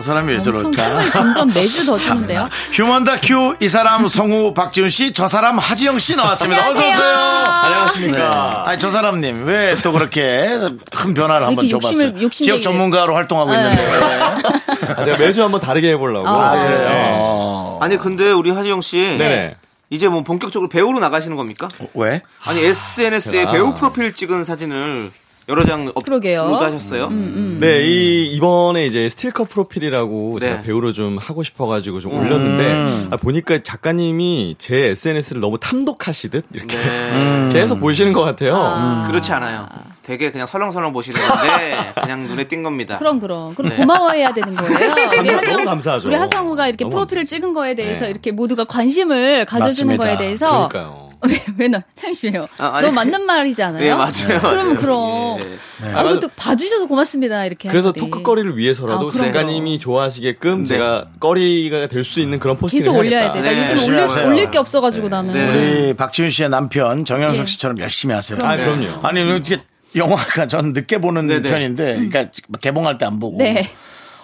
저 사람이 왜 저럴까? 점점 매주 더 주는데요. 휴먼 다큐 이 사람 성우 박지훈 씨, 저 사람 하지영 씨 나왔습니다. 어서 안녕하세요. 오세요. 안녕하십니까. 아니 저 사람님 왜 또 그렇게 큰 변화를 한번 줘봤어요? 지역 전문가로 활동하고 네. 있는데 아, 제가 매주 한번 다르게 해보려고. 아, 네. 그래요. 아니 근데 우리 하지영 씨 네네. 이제 뭐 본격적으로 배우로 나가시는 겁니까? 왜? 아니 SNS에 제가- 배우 프로필 찍은 사진을 여러 장 그러게요. 업로드 하셨어요. 네, 이 이번에 이제 스틸커 프로필이라고 네. 제가 배우로 좀 하고 싶어가지고 좀 올렸는데 아, 보니까 작가님이 제 SNS를 너무 탐독하시듯 이렇게 네. 계속 보시는 것 같아요. 아. 그렇지 않아요. 되게 그냥 설렁설렁 보시는 건데 그냥 눈에 띈 겁니다. 그럼 그럼 그럼 네. 고마워해야 되는 거예요. 우리 감사- 너무 감사하죠. 우리 하상우가 이렇게 프로필을 찍은 거에 대해서 네. 이렇게 모두가 관심을 가져주는 맞습니다. 거에 대해서 그러니까요. 왜나 참시해요. 아, 아니, 너무 맞는 말이지 않아요? 네 맞아요. 그러면 맞아요. 그럼 예. 아, 이것도 봐주셔서 고맙습니다. 이렇게 그래서. 토크거리를 위해서라도 아. 작가님이 좋아하시게끔 네. 제가 거리가 될 수 있는 그런 포스팅을 계속 올려야 해야겠다. 돼. 나 네, 요즘 올릴. 올릴 게 없어가지고 나는. 네. 우리 박지훈 씨의 남편 정영석 예. 씨처럼 열심히 하세요. 아, 그럼요. 아니 이렇게 영화가 전 늦게 보는 네네. 편인데, 그러니까 개봉할 때 안 보고. 네.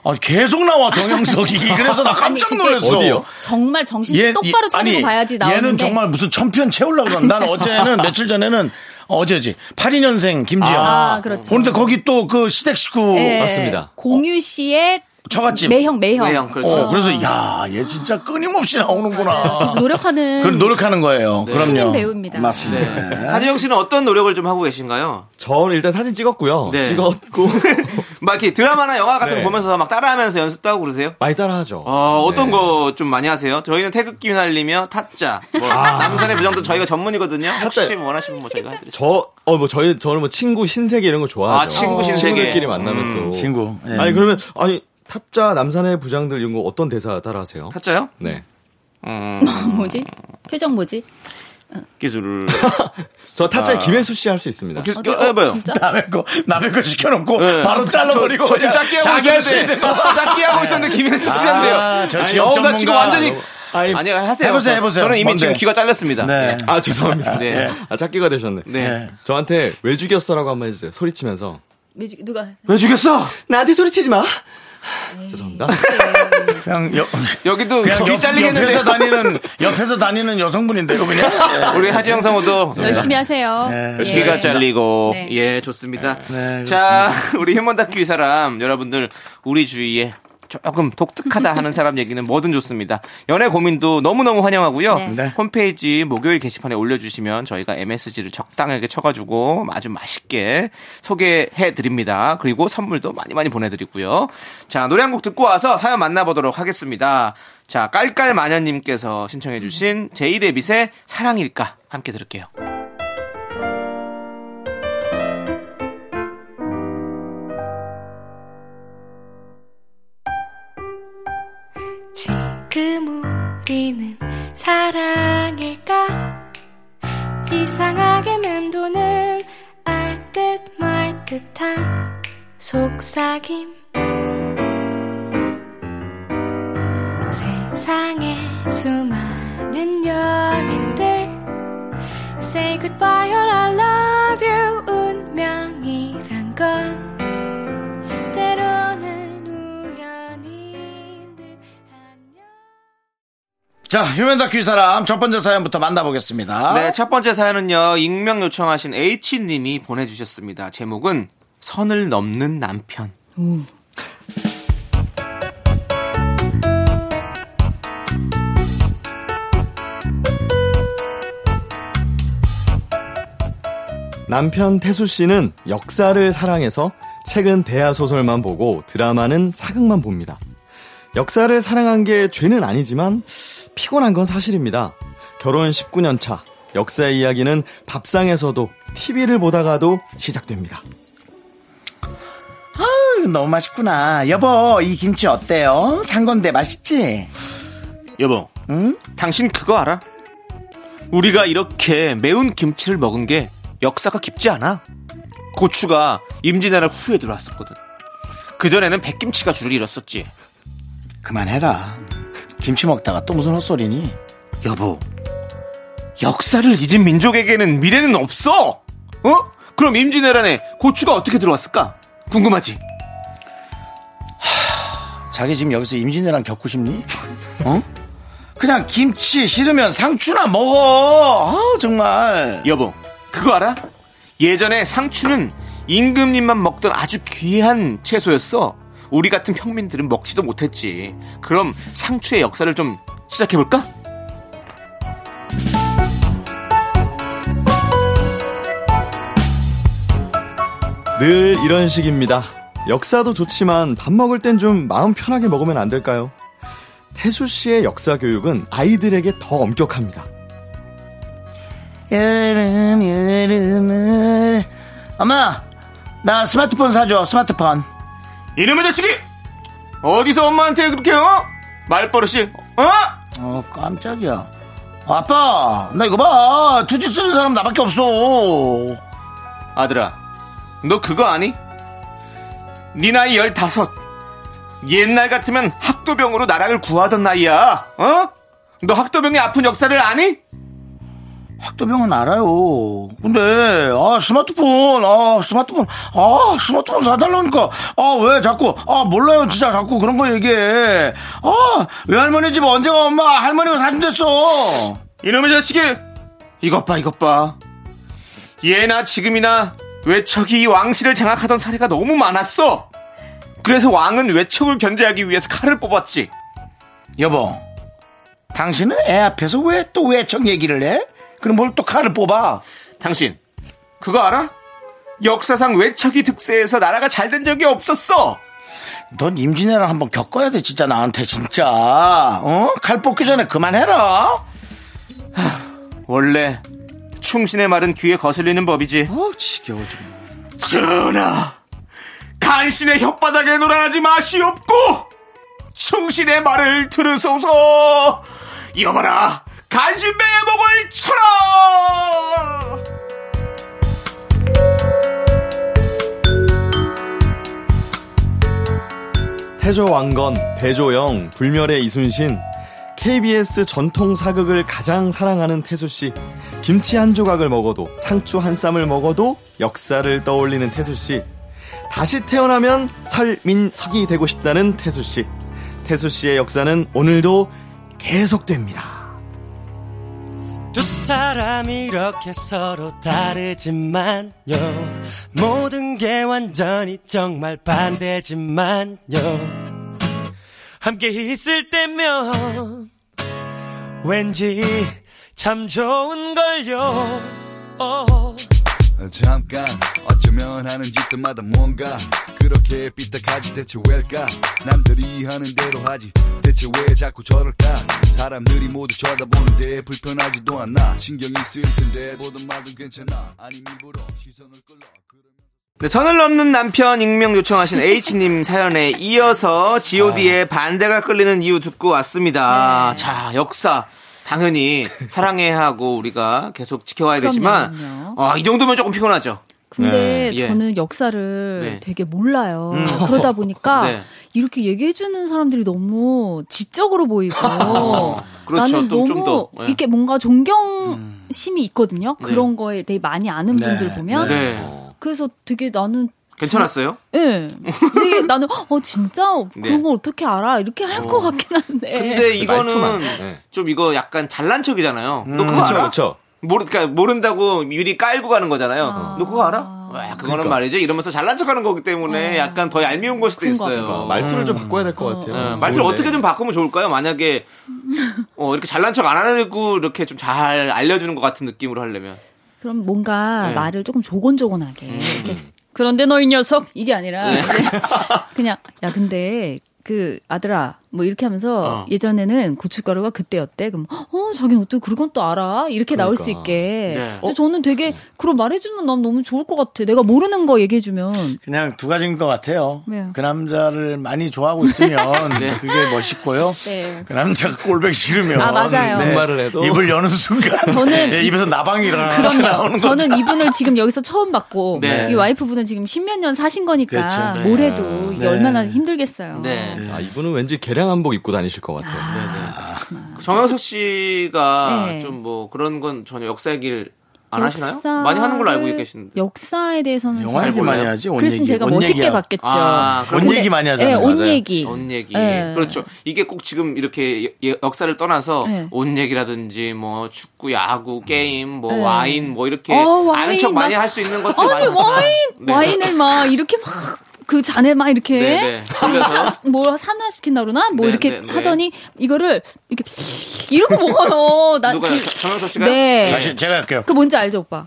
아, 계속 나와 정영석이. 그래서 나 깜짝 놀랐어. 어디요? 정말 정신 얘- 똑바로 이- 차리고 봐야지 나오는데. 얘는 정말 무슨 천편 채우려고 그러는 난 어제는 며칠 전에는 어제지 82년생 김지영. 아, 그렇죠. 그런데 거기 또 그 시댁 식구 예. 맞습니다. 공유 씨의 처갓집. 매형 매형. 매형, 그렇죠. 어, 그래서 야, 얘 진짜 끊임없이 나오는구나. 노력하는 그런 노력하는 거예요. 그럼요. 신인 배우입니다. 맞습니다. 하지영 씨는 어떤 노력을 좀 하고 계신가요? 저는 일단 사진 찍었고요. 네. 찍었고 막 이렇게 드라마나 영화 같은 네. 거 보면서 막 따라하면서 연습도 하고 그러세요? 많이 따라하죠. 어, 어떤 네. 거좀 많이 하세요? 저희는 태극기 휘날리며 타짜, 뭐 남산의 부정도 저희가 전문이거든요. 혹시. 원하시면 뭐 저희가 해드릴게요. 저, 어, 뭐, 저희, 저는 뭐 친구 신세계 이런 거 좋아하죠. 아, 친구 신세계. 친구들끼리 만나면 음, 또. 친구. 예. 아니, 그러면, 아니, 타짜, 남산의 부장들 이런 거 어떤 대사 따라 하세요? 타짜요? 네. 음, 뭐지? 표정 뭐지? 기술을. 저 타짜 김혜수 씨 할 수 있습니다. 기술, 어디- 어, 해봐요. 진짜? 남의 거, 남의 거 시켜놓고 네. 바로 잘라버리고. 저, 저 지금 그냥 짧게 하고 자기 할수 있었는데, 있는 거. 짧게 하고 있었는데 김현수 씨한데요. 아, 저 지역 어, 나 지금 전문가. 완전히. 아니, 아니, 하세요. 해보세요, 해보세요. 저는 이미 뭔데? 지금 귀가 잘렸습니다. 네. 아, 죄송합니다. 네. 아, 짝기가 되셨네. 네. 저한테 왜 죽였어라고 한번 해주세요. 소리치면서. 왜 주- 누가? 왜 죽였어? 나한테 소리치지 마! 죄송합니다. 그냥 여, 여기도 그냥 귀 옆, 잘리겠는데. 옆에서 다니는, 옆에서 다니는 여성분인데요, 그냥. 예. 우리 하지영 성우도 열심히 하세요. 네. 예. 귀가 잘리고 네. 예 좋습니다. 네, 자 우리 휴먼 다큐 이 사람 여러분들 우리 주위에 조금 독특하다 하는 사람 얘기는 뭐든 좋습니다. 연애 고민도 너무너무 환영하고요. 네. 네. 홈페이지 목요일 게시판에 올려주시면 저희가 MSG를 적당하게 쳐가지고 아주 맛있게 소개해 드립니다. 그리고 선물도 많이 많이 보내드리고요. 자 노래 한 곡 듣고 와서 사연 만나보도록 하겠습니다. 자 깔깔마녀님께서 신청해주신 제이레빗의 사랑일까 함께 들을게요. 우리는 사랑일까? 이상하게 맴도는 알 듯 말 듯한 속삭임. 세상에 수많은 연인들. Say goodbye or I love 자, 휴먼 다큐 이 사람 첫 번째 사연부터 만나보겠습니다. 네, 첫 번째 사연은요, 익명 요청하신 H님이 보내 주셨습니다. 제목은 선을 넘는 남편. 남편 태수 씨는 역사를 사랑해서 책은 대하 소설만 보고 드라마는 사극만 봅니다. 역사를 사랑한 게 죄는 아니지만 피곤한 건 사실입니다. 결혼 19년 차 역사 이야기는 밥상에서도 TV를 보다가도 시작됩니다. 아유, 너무 맛있구나. 여보, 이 김치 어때요? 산 건데 맛있지? 여보, 응? 당신 그거 알아? 우리가 이렇게 매운 김치를 먹은 게 역사가 깊지 않아. 고추가 임진왜란 후에 들어왔었거든. 그전에는 백김치가 줄을 잃었었지. 그만해라. 김치 먹다가 또 무슨 헛소리니? 여보, 역사를 잊은 민족에게는 미래는 없어! 어? 그럼 임진왜란에 고추가 어떻게 들어왔을까? 궁금하지? 자기 지금 여기서 임진왜란 겪고 싶니? 어? 그냥 김치 싫으면 상추나 먹어. 아 정말. 여보, 그거 알아? 예전에 상추는 임금님만 먹던 아주 귀한 채소였어. 우리 같은 평민들은 먹지도 못했지. 그럼 상추의 역사를 좀 시작해볼까? 늘 이런 식입니다. 역사도 좋지만 밥 먹을 땐 좀 마음 편하게 먹으면 안 될까요? 태수 씨의 역사 교육은 아이들에게 더 엄격합니다. 여름 여름은 엄마 나 스마트폰 사줘 스마트폰 이놈의 자식이! 어디서 엄마한테 그렇게, 어? 말버릇이, 어? 어 깜짝이야 아빠 나 이거 봐 투지 쓰는 사람 나밖에 없어 아들아, 너 그거 아니? 네 나이 열다섯. 옛날 같으면 학도병으로 나라를 구하던 나이야. 어? 너 학도병의 아픈 역사를 아니? 학도병은 알아요. 근데 아 스마트폰 아 스마트폰 아 스마트폰 사달라니까. 아 왜 자꾸 아 몰라요 진짜 자꾸 그런 거 얘기해. 아 외할머니 집 언제가 엄마 할머니가 사준댔어 이놈의 자식이! 이것 봐 이것 봐. 예나 지금이나 외척이 이 왕실을 장악하던 사례가 너무 많았어. 그래서 왕은 외척을 견제하기 위해서 칼을 뽑았지. 여보 당신은 애 앞에서 왜 또 외척 얘기를 해? 그럼 뭘 또 칼을 뽑아? 당신 그거 알아? 역사상 외척이 득세해서 나라가 잘 된 적이 없었어 넌 임진왜란 한번 겪어야 돼 진짜 나한테 진짜 어? 칼 뽑기 전에 그만해라 원래 충신의 말은 귀에 거슬리는 법이지 어 지겨워 좀 전하 간신의 혓바닥에 놀아나지 마시옵고 충신의 말을 들으소서 여봐라 간신배의 목을 쳐라 태조 왕건, 대조영, 불멸의 이순신, KBS 전통 사극을 가장 사랑하는 태수 씨. 김치 한 조각을 먹어도 상추 한 쌈을 먹어도 역사를 떠올리는 태수 씨. 다시 태어나면 설민석이 되고 싶다는 태수 씨. 태수 씨의 역사는 오늘도 계속됩니다. 두 사람 이렇게 서로 다르지만요. 모든 게 완전히 정말 반대지만요. 함께 있을 때면 왠지 참 좋은걸요. 어. 잠깐 어쩌면 하는 짓들마다 뭔가 그렇게 삐딱하지? 대체 왜일까? 남들이 하는 대로 하지. 대체 왜 자꾸 저럴까? 사람들이 모두 쳐다보는데 불편하지도 않나? 신경이 쓰일 텐데 보던 말은 괜찮아. 아님 일부러 시선을 끌러 네, 선을 넘는 남편 익명 요청하신 H님 사연에 이어서 G.O.D의 반대가 끌리는 이유 듣고 왔습니다. 자, 역사. 당연히 사랑해야 하고 우리가 계속 지켜와야 되지만, 그럼요, 아, 이 정도면 조금 피곤하죠. 근데 네. 예. 저는 역사를 네. 되게 몰라요. 음. 그러다 보니까 네. 이렇게 얘기해주는 사람들이 너무 지적으로 보이고 그렇죠. 나는 좀- 너무 좀 더, 예. 이렇게 뭔가 존경심이 있거든요. 네. 그런 거에 대해 많이 아는 네. 분들 보면 네. 그래서 되게 나는 괜찮았어요? 예. 되게 나는 어 진짜 네. 그런 걸 어떻게 알아 이렇게 할것 같긴 한데. 근데 이거는. 네. 좀 이거 약간 잘난 척이잖아요. 너 음, 그거 그쵸, 알아? 그쵸. 모르, 그러니까 모른다고 미리 깔고 가는 거잖아요. 너 그거 알아? 와, 그거는 그러니까. 말이지 이러면서 잘난 척하는 거기 때문에 약간 더 얄미운 걸 수도 있어요. 그러니까 말투를 좀 바꿔야 될 것 같아요. 네, 말투를 좋은데. 어떻게 좀 바꾸면 좋을까요? 만약에 어, 이렇게 잘난 척 안 하고 이렇게 좀 잘 알려주는 것 같은 느낌으로 하려면 그럼 뭔가 네. 말을 조금 조곤조곤하게. 이렇게. 그런데 너 이 녀석 이게 아니라 네. 그냥 야 근데 그 아들아 뭐 이렇게 하면서 어. 예전에는 고춧가루가 그때였대. 그럼 어 자기는 어떻게 그건 또 알아? 이렇게 나올 수 그러니까. 있게. 네. 근데 저는 되게 그런 말해주면 난 너무 좋을 것 같아. 내가 모르는 거 얘기해주면. 그냥 두 가지인 것 같아요. 왜요? 그 남자를 많이 좋아하고 있으면 네. 그게 멋있고요. 네. 그 남자가 꼴백 싫으면 아, 맞아요. 네, 무슨 말을 해도. 입을 여는 순간 저는 네, 이- 입에서. 나오는 거죠. 저는 이분을 지금 여기서 처음 봤고 네. 이 와이프분은 지금 십몇 년 사신 거니까 그렇죠. 네. 뭘 해도 이게 네. 얼마나 힘들겠어요. 네. 아, 이분은 왠지 개량 한복 입고 다니실 것 같아요. 정영석 씨가 네. 좀뭐 그런 건 전혀 역사 얘기를 안 하시나요? 역사를- 많이 하는 걸로 알고 계시는데. 역사에 대해서는 영화 잘 얘기 몰라요. 많이 하지, 옷 그랬으면 얘기. 제가 옷 멋있게 얘기야. 봤겠죠. 아, 옷 얘기 많이 하잖아요. 네, 옷 맞아요. 얘기. 옷 얘기. 네. 그렇죠. 이게 꼭 지금 이렇게 예- 역사를 떠나서 네. 옷 얘기라든지 뭐 축구, 야구, 게임, 뭐 네. 와인 뭐 이렇게 어, 와인 아는 척 많이 막- 할수 있는 것들 아니 많잖아요. 와인 네. 와인을 막 이렇게 막 그 잔에 막 이렇게 네, 네. 뭐 산화시킨다 그러나 뭐 네, 이렇게 네, 네. 하더니 이거를 이렇게 이러고 먹어요. 나 누가요? 그- 정영석 씨가? 네. 다시 제가 할게요. 그 뭔지 알죠, 오빠?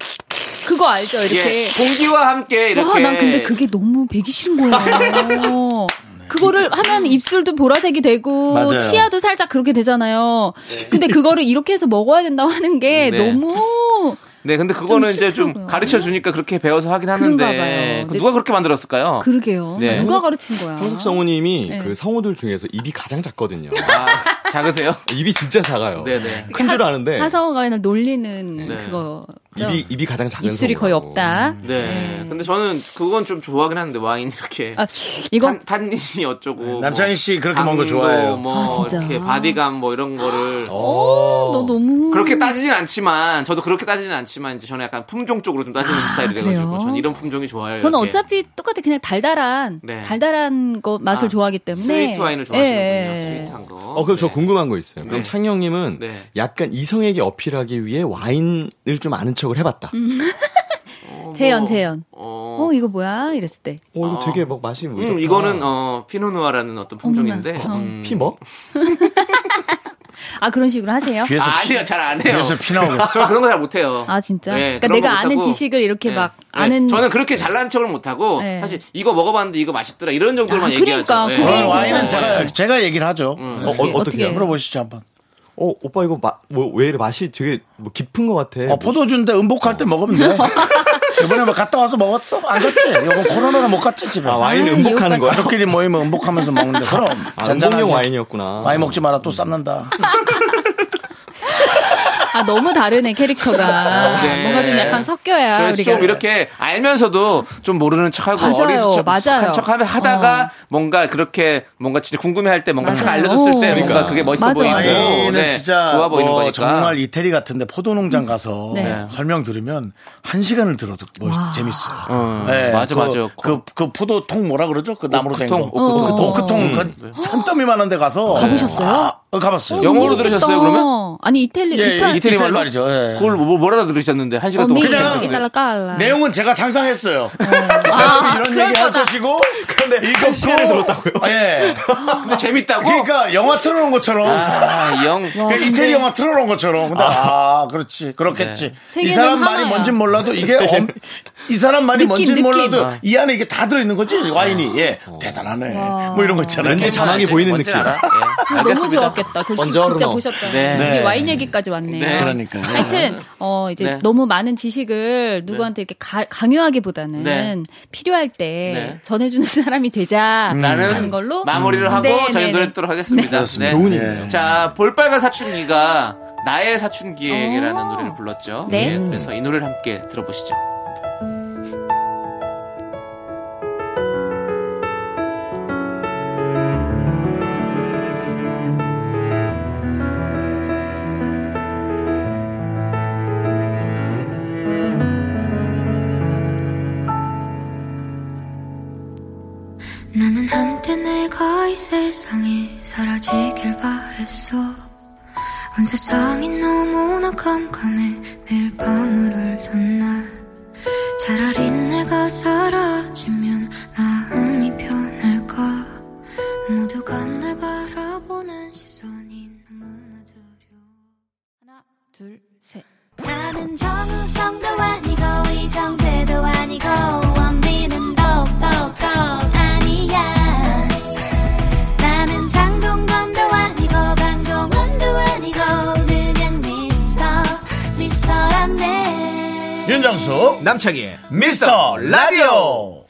그거 알죠, 이렇게. 예, 공기와 함께 이렇게. 와, 난 근데 그게 너무 배기 싫은 거예요. 그거를 하면 입술도 보라색이 되고 맞아요. 치아도 살짝 그렇게 되잖아요. 근데 그거를 이렇게 해서 먹어야 된다고 하는 게 네. 너무 네, 근데 그거는 좀 이제 좀. 가르쳐 주니까 그렇게 배워서 하긴 하는데 봐요. 누가 그렇게 만들었을까요? 그러게요. 네. 누가 가르친 거야? 형석 성우님이 네. 그 성우들 중에서 입이 가장 작거든요. 아, 작으세요? 입이 진짜 작아요. 네네. 큰 줄 아는데 하성우가 그냥 놀리는 네. 그거. 입이 입이 가장 작은 입술이 거의. 없다. 네. 근데 저는 그건 좀 좋아하긴 하는데 와인 이렇게 아, 이거 탄, 탄닌이 어쩌고 남창희 씨 그렇게 먹는 거 좋아해요. 뭐 아, 진짜? 이렇게 바디감 뭐 이런 거를 어. 너 너무 그렇게 따지진 않지만 저도 그렇게 따지진 않지만 이제 저는 약간 품종 쪽으로 좀 따지는 스타일이 돼가지고 아? 저는 이런 품종이 좋아요. 저는 이렇게. 어차피 똑같아 그냥 달달한 네. 달달한 거 맛을 아, 좋아하기 때문에 스위트 와인을 좋아하시는군요. 예. 스윗한 거. 어, 그럼 저 궁금한 거 있어요. 그럼 네. 창희 형님은 네. 약간 이성에게 어필하기 위해 와인을 좀 아는 척을 해봤다. 음. 재현 재현. 어. 이거 뭐야? 이랬을 때. 어, 이거 되게 막 맛이 뭐 음. 이거는 어 피노누아라는 어떤 품종인데 어머나. 음. 피 뭐? 아 그런 식으로 하세요? 뒤에서 아, 피- 아니요 잘 안 해요. 뒤에서 피 나오겠어. 저 그런 거 잘 못해요. 아 진짜? 네, 그러니까 내가 거 아는. 지식을 이렇게 네. 막 네. 아는 저는 그렇게 잘난 척을 못하고 네. 사실 이거 먹어봤는데 이거 맛있더라 이런 정도로만 아, 얘기하죠. 그러니까, 네. 그게 어, 와인은. 제가 제가 얘기를 하죠. 음. 어, 어, 어떻게 어떻게 해요? 물어보시죠 한번. 어, 오빠 이거 마, 뭐, 왜 이래 맛이 되게 뭐 깊은 것 같아. 어, 포도주인데 음복할 때 먹으면 돼. 이번에 뭐 갔다 와서 먹었어? 안 갔지? 이건 코로나로 못 갔지 집에. 아, 와인 아, 음복하는. 거야? 가족끼리 모이면 음복하면서 먹는데 그럼 아. 음복용 와인이었구나. 와인 먹지 마라 또 쌈는다. 아 너무 다르네 캐릭터가 네. 뭔가 좀 약간 섞여야 우리가 좀 이렇게 알면서도 좀 모르는 척하고 맞아요, 어리숙한 맞아요. 척하면 하다가 뭔가 그렇게 뭔가 진짜 궁금해할 때 뭔가 딱 맞아요. 알려줬을 때 어. 뭔가 그러니까. 그게 멋있어 맞아요. 보이고 네, 진짜 좋아 보이는 뭐 거니까. 정말 이태리 같은데 포도농장 가서 네. 설명 들으면 한 시간을 들어도 뭐 재밌어요. 어, 네, 맞아 그, 맞아. 그, 그 포도통 뭐라 그러죠? 그 나무로 된 거. 오크통, 오크통. 오크통. 그 산더미 많은 데 가서. 가보셨어요? 아, 어, 가봤어요. 영어로 들으셨어요. 그러면? 아니 이탈리 예, 이탈 이태리 말로? 말이죠. 예. 그걸 뭐 뭐라 들으셨는데 한 시간 동안 어미 그냥 깔라 내용은 제가 상상했어요. 이 아, 사람이 이런 얘기 할. 것이고. 그런데 이거 한 시간을 또- 들었다고요? 예. 근데 재밌다고? 그러니까 영화 틀어놓은 것처럼. 아, 영. 그러니까 이태리 영화 틀어놓은 것처럼. 근데 아, 그렇지. 그렇겠지. 이 세계는 사람 말이 하나야. 뭔진 몰라도 이게 엄, 이 사람 말이 느낌, 뭔진 느낌. 몰라도 이 안에 이게 다 들어있는 거지. 와인이. 예. 대단하네. 뭐 이런 거 있잖아요. 왠지 자막이 보이는 느낌. 알아? 예, 너무 알겠습니다. 좋았겠다. 그 진짜. 보셨다. 네. 네. 와인 얘기까지 왔네요. 네. 그러니까. 하여튼 어 이제 네. 너무 많은 지식을 누구한테 이렇게 가- 강요하기보다는 네. 필요할 때 네. 전해주는 사람이 되자라는 라는 걸로 마무리를 하고 네, 저희 네, 노래 네. 듣도록 하겠습니다. 네. 교훈이네요. 자, 볼빨간 사춘기가 나의 사춘기에게라는 노래를 불렀죠. 네. 예, 그래서 이 노래를 함께 들어보시죠. 바랬어. 온 세상이 너무나 깜깜해. 매일 밤을 울던 날. 차라리 내가 사라지면 마음이 편할까? 모두가 날 바라보는 시선이 너무나 두려워. 하나 둘 셋. 나는 정우성도 아니고 이정재도 아니고 윤정수 남창희의 미스터 라디오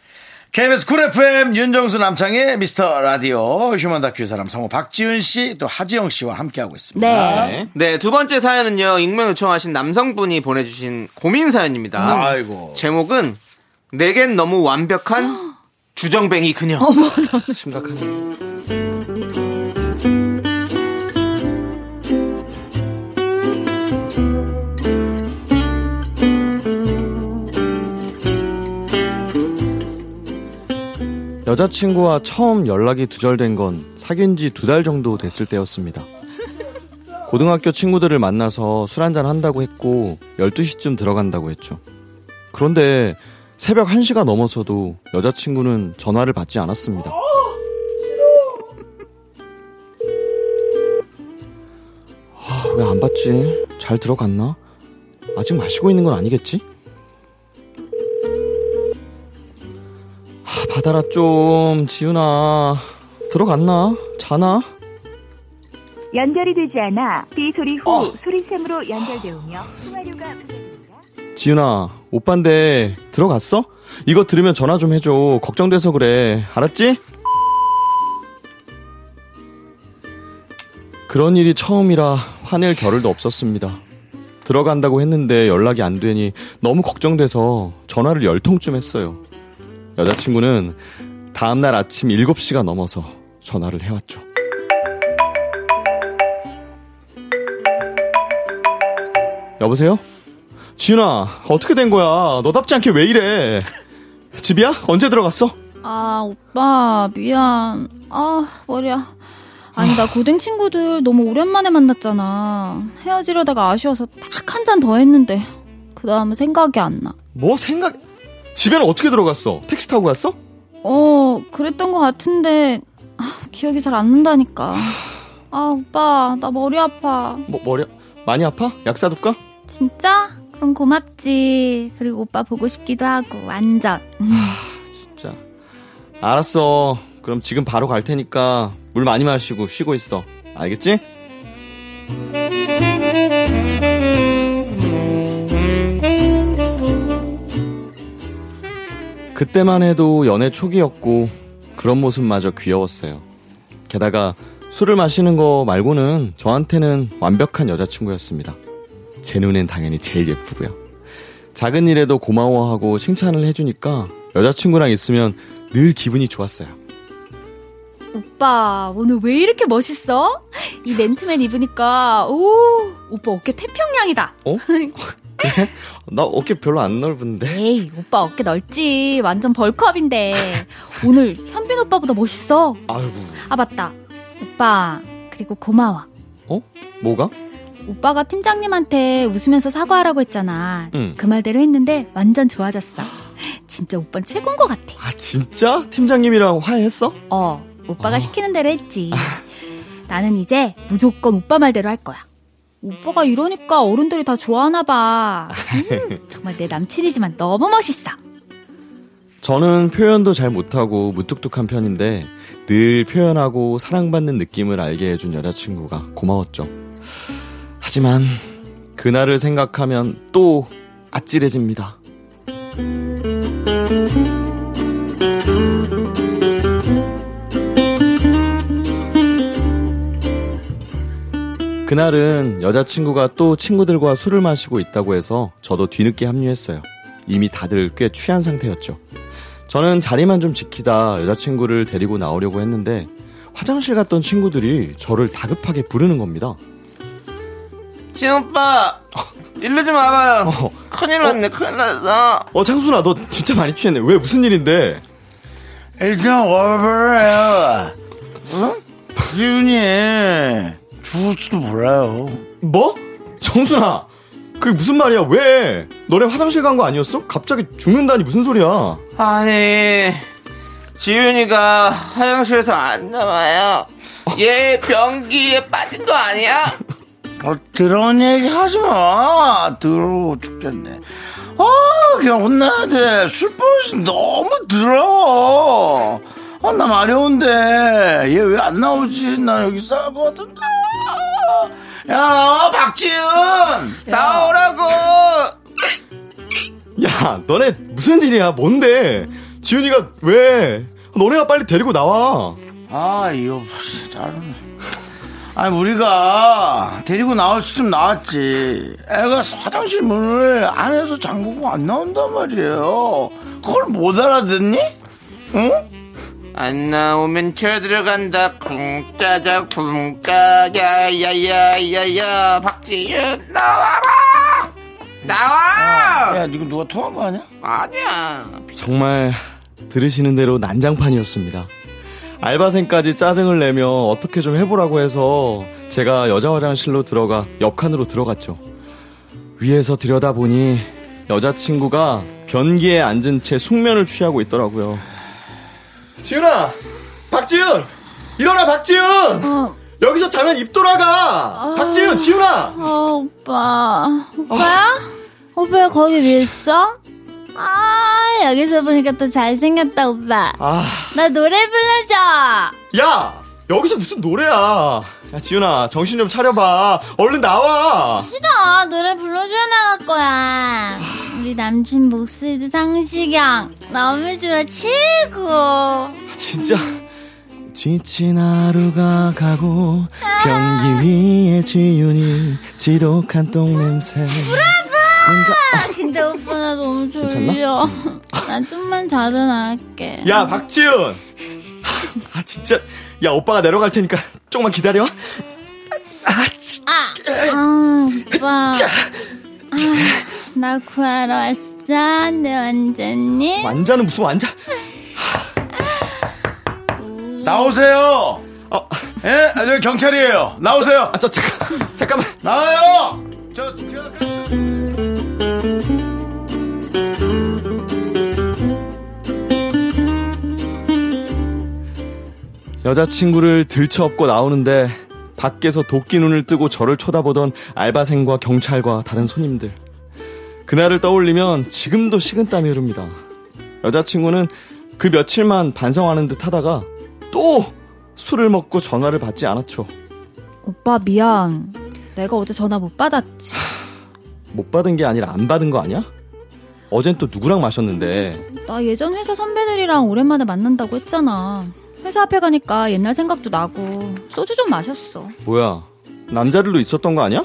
KBS 쿨 FM 윤정수 남창의 미스터 라디오 휴먼 다큐 사람 성우 박지훈 씨또 하지영 씨와 함께하고 있습니다. 네. 네, 두 번째 사연은요, 익명 요청하신 남성분이 보내주신 고민 사연입니다. 아이고. 제목은, 내겐 너무 완벽한 주정뱅이 그녀. 심각하네. 여자친구와 처음 연락이 두절된 건 사귄 지 두 달 정도 됐을 때였습니다. 고등학교 친구들을 만나서 술 한잔 한다고 했고 12시쯤 들어간다고 했죠. 그런데 새벽 1시가 넘어서도 여자친구는 전화를 받지 않았습니다. 왜안 받지? 잘 들어갔나? 아직 마시고 있는 건 아니겠지? 받아라 좀 지훈아 들어갔나? 자나? 연결이 되지 않아 비 소리 후 소리샘으로 연결되오며 통화료가 지훈아 오빤데 들어갔어? 이거 들으면 전화 좀 해줘 걱정돼서 그래 알았지? 그런 일이 처음이라 화낼 겨를도 없었습니다 들어간다고 했는데 연락이 안 되니 너무 걱정돼서 전화를 열 통쯤 했어요 여자친구는 다음날 아침 7시가 넘어서 전화를 해왔죠 여보세요? 지윤아, 어떻게 된 거야? 너답지 않게 왜 이래? 집이야? 언제 들어갔어? 아, 오빠, 미안. 아, 머리야. 아니, 나 고등 친구들 너무 오랜만에 만났잖아. 헤어지려다가 아쉬워서 딱 한 잔 더 했는데, 그 다음은 생각이 안 나. 뭐 생각, 집에는 어떻게 들어갔어? 택시 타고 갔어? 어, 그랬던 것 같은데, 아, 기억이 잘 안 난다니까. 아, 오빠, 나 머리 아파. 뭐, 머리, 많이 아파? 약 사둘까? 진짜? 그럼 고맙지. 그리고 오빠 보고 싶기도 하고, 완전. 진짜. 알았어. 그럼 지금 바로 갈 테니까 물 많이 마시고 쉬고 있어. 알겠지? 그때만 해도 연애 초기였고 그런 모습마저 귀여웠어요. 게다가 술을 마시는 거 말고는 저한테는 완벽한 여자친구였습니다. 제 눈엔 당연히 제일 예쁘고요. 작은 일에도 고마워하고 칭찬을 해주니까 여자친구랑 있으면 늘 기분이 좋았어요. 오빠, 오늘 왜 이렇게 멋있어? 이 맨투맨 입으니까, 오, 오빠 어깨 태평양이다. 어? 나 어깨 별로 안 넓은데. 에이, 오빠 어깨 넓지. 완전 벌크업인데. 오늘 현빈 오빠보다 멋있어. 아이고. 아, 맞다. 오빠, 그리고 고마워. 어? 뭐가? 오빠가 팀장님한테 웃으면서 사과하라고 했잖아. 응. 그 말대로 했는데 완전 좋아졌어. 진짜 오빠는 최고인 것 같아. 아, 진짜? 팀장님이랑 화해했어? 어, 오빠가 시키는 대로 했지. 나는 이제 무조건 오빠 말대로 할 거야. 오빠가 이러니까 어른들이 다 좋아하나 봐. 음, 정말 내 남친이지만 너무 멋있어. 저는 표현도 잘 못하고 무뚝뚝한 편인데 늘 표현하고 사랑받는 느낌을 알게 해준 여자친구가 고마웠죠. 하지만 그날을 생각하면 또 아찔해집니다. 그날은 여자친구가 또 친구들과 술을 마시고 있다고 해서 저도 뒤늦게 합류했어요. 이미 다들 꽤 취한 상태였죠. 저는 자리만 좀 지키다 여자친구를 데리고 나오려고 했는데 화장실 갔던 친구들이 저를 다급하게 부르는 겁니다. 지은 오빠, 일로 좀 와봐요. 큰일 났네, 큰일 났어. 어, 창순아, 너 진짜 많이 취했네. 왜, 무슨 일인데? 일단 와봐요. 어? 지훈이 죽을지도 몰라요. 뭐? 정순아, 그게 무슨 말이야? 왜? 너네 화장실 간 거 아니었어? 갑자기 죽는다니 무슨 소리야? 아니, 지윤이가 화장실에서 안 나와요. 얘 변기에 빠진 거 아니야? 어, 더러운 얘기 하지 마. 더러워 죽겠네. 아, 그냥 혼나야 돼. 술 버릇이 너무 더러워. 아, 나 마려운데. 얘 왜 안 나오지? 나 여기 싸울 것 같은데. 야, 박지은! 나오라고! 야, 너네 무슨 일이야? 뭔데? 지훈이가 왜? 너네가 빨리 데리고 나와. 아, 이거 진짜. 아니 우리가 데리고 나올 수 있으면 나왔지. 애가 화장실 문을 안에서 잠그고 안 나온단 말이에요. 그걸 못 알아듣니? 응? 안 나오면 쳐 들어간다 쿵짜자 쿵짜 야야야야야 박지윤 나와라 나와 야, 이거 누가 통한 거 아니야? 아니야 정말 들으시는 대로 난장판이었습니다. 알바생까지 짜증을 내며 어떻게 좀 해보라고 해서 제가 여자 화장실로 들어가 옆칸으로 들어갔죠. 위에서 들여다보니 여자친구가 변기에 앉은 채 숙면을 취하고 있더라고요. 지훈아! 박지훈! 일어나, 박지훈! 여기서 자면 입 돌아가! 박지훈, 지훈아! 어, 오빠. 오빠야? 오빠 거기 왜 있어? 아, 여기서 보니까 또 잘생겼다, 오빠. 아, 나 노래 불러줘! 야! 여기서 무슨 노래야! 야, 지훈아, 정신 좀 차려봐. 얼른 나와! 싫어, 노래 불러줘야 나갈 거야. 우리 남친 목소리도 상시경. 너무 좋아, 최고. 진짜. 지친 하루가 가고, 변기 위에 지윤이 지독한 똥냄새. 아, 근데 오빠 나 너무? 졸려. 난 좀만 자다 나갈게. 야, 박지훈! 아, 진짜. 야, 오빠가 내려갈 테니까 조금만 기다려. 아, 아, 오빠. 아, 나 구하러 왔어, 내 완전히. 완자는 무슨 완자? 나오세요. 어, 예, 아, 저 경찰이에요. 나오세요. 아, 저 잠깐, 잠깐만. 나와요. 저, 여자친구를 들쳐업고 나오는데 밖에서 도끼 눈을 뜨고 저를 쳐다보던 알바생과 경찰과 다른 손님들. 그날을 떠올리면 지금도 식은땀이 흐릅니다. 여자친구는 그 며칠만 반성하는 듯 하다가 또 술을 먹고 전화를 받지 않았죠. 오빠 미안. 내가 어제 전화 못 받았지. 못 받은 게 아니라 안 받은 거 아니야? 어젠 또 누구랑 마셨는데 나 예전 회사 선배들이랑 오랜만에 만난다고 했잖아. 회사 앞에 가니까 옛날 생각도 나고 소주 좀 마셨어. 뭐야 남자들도 있었던 거 아니야?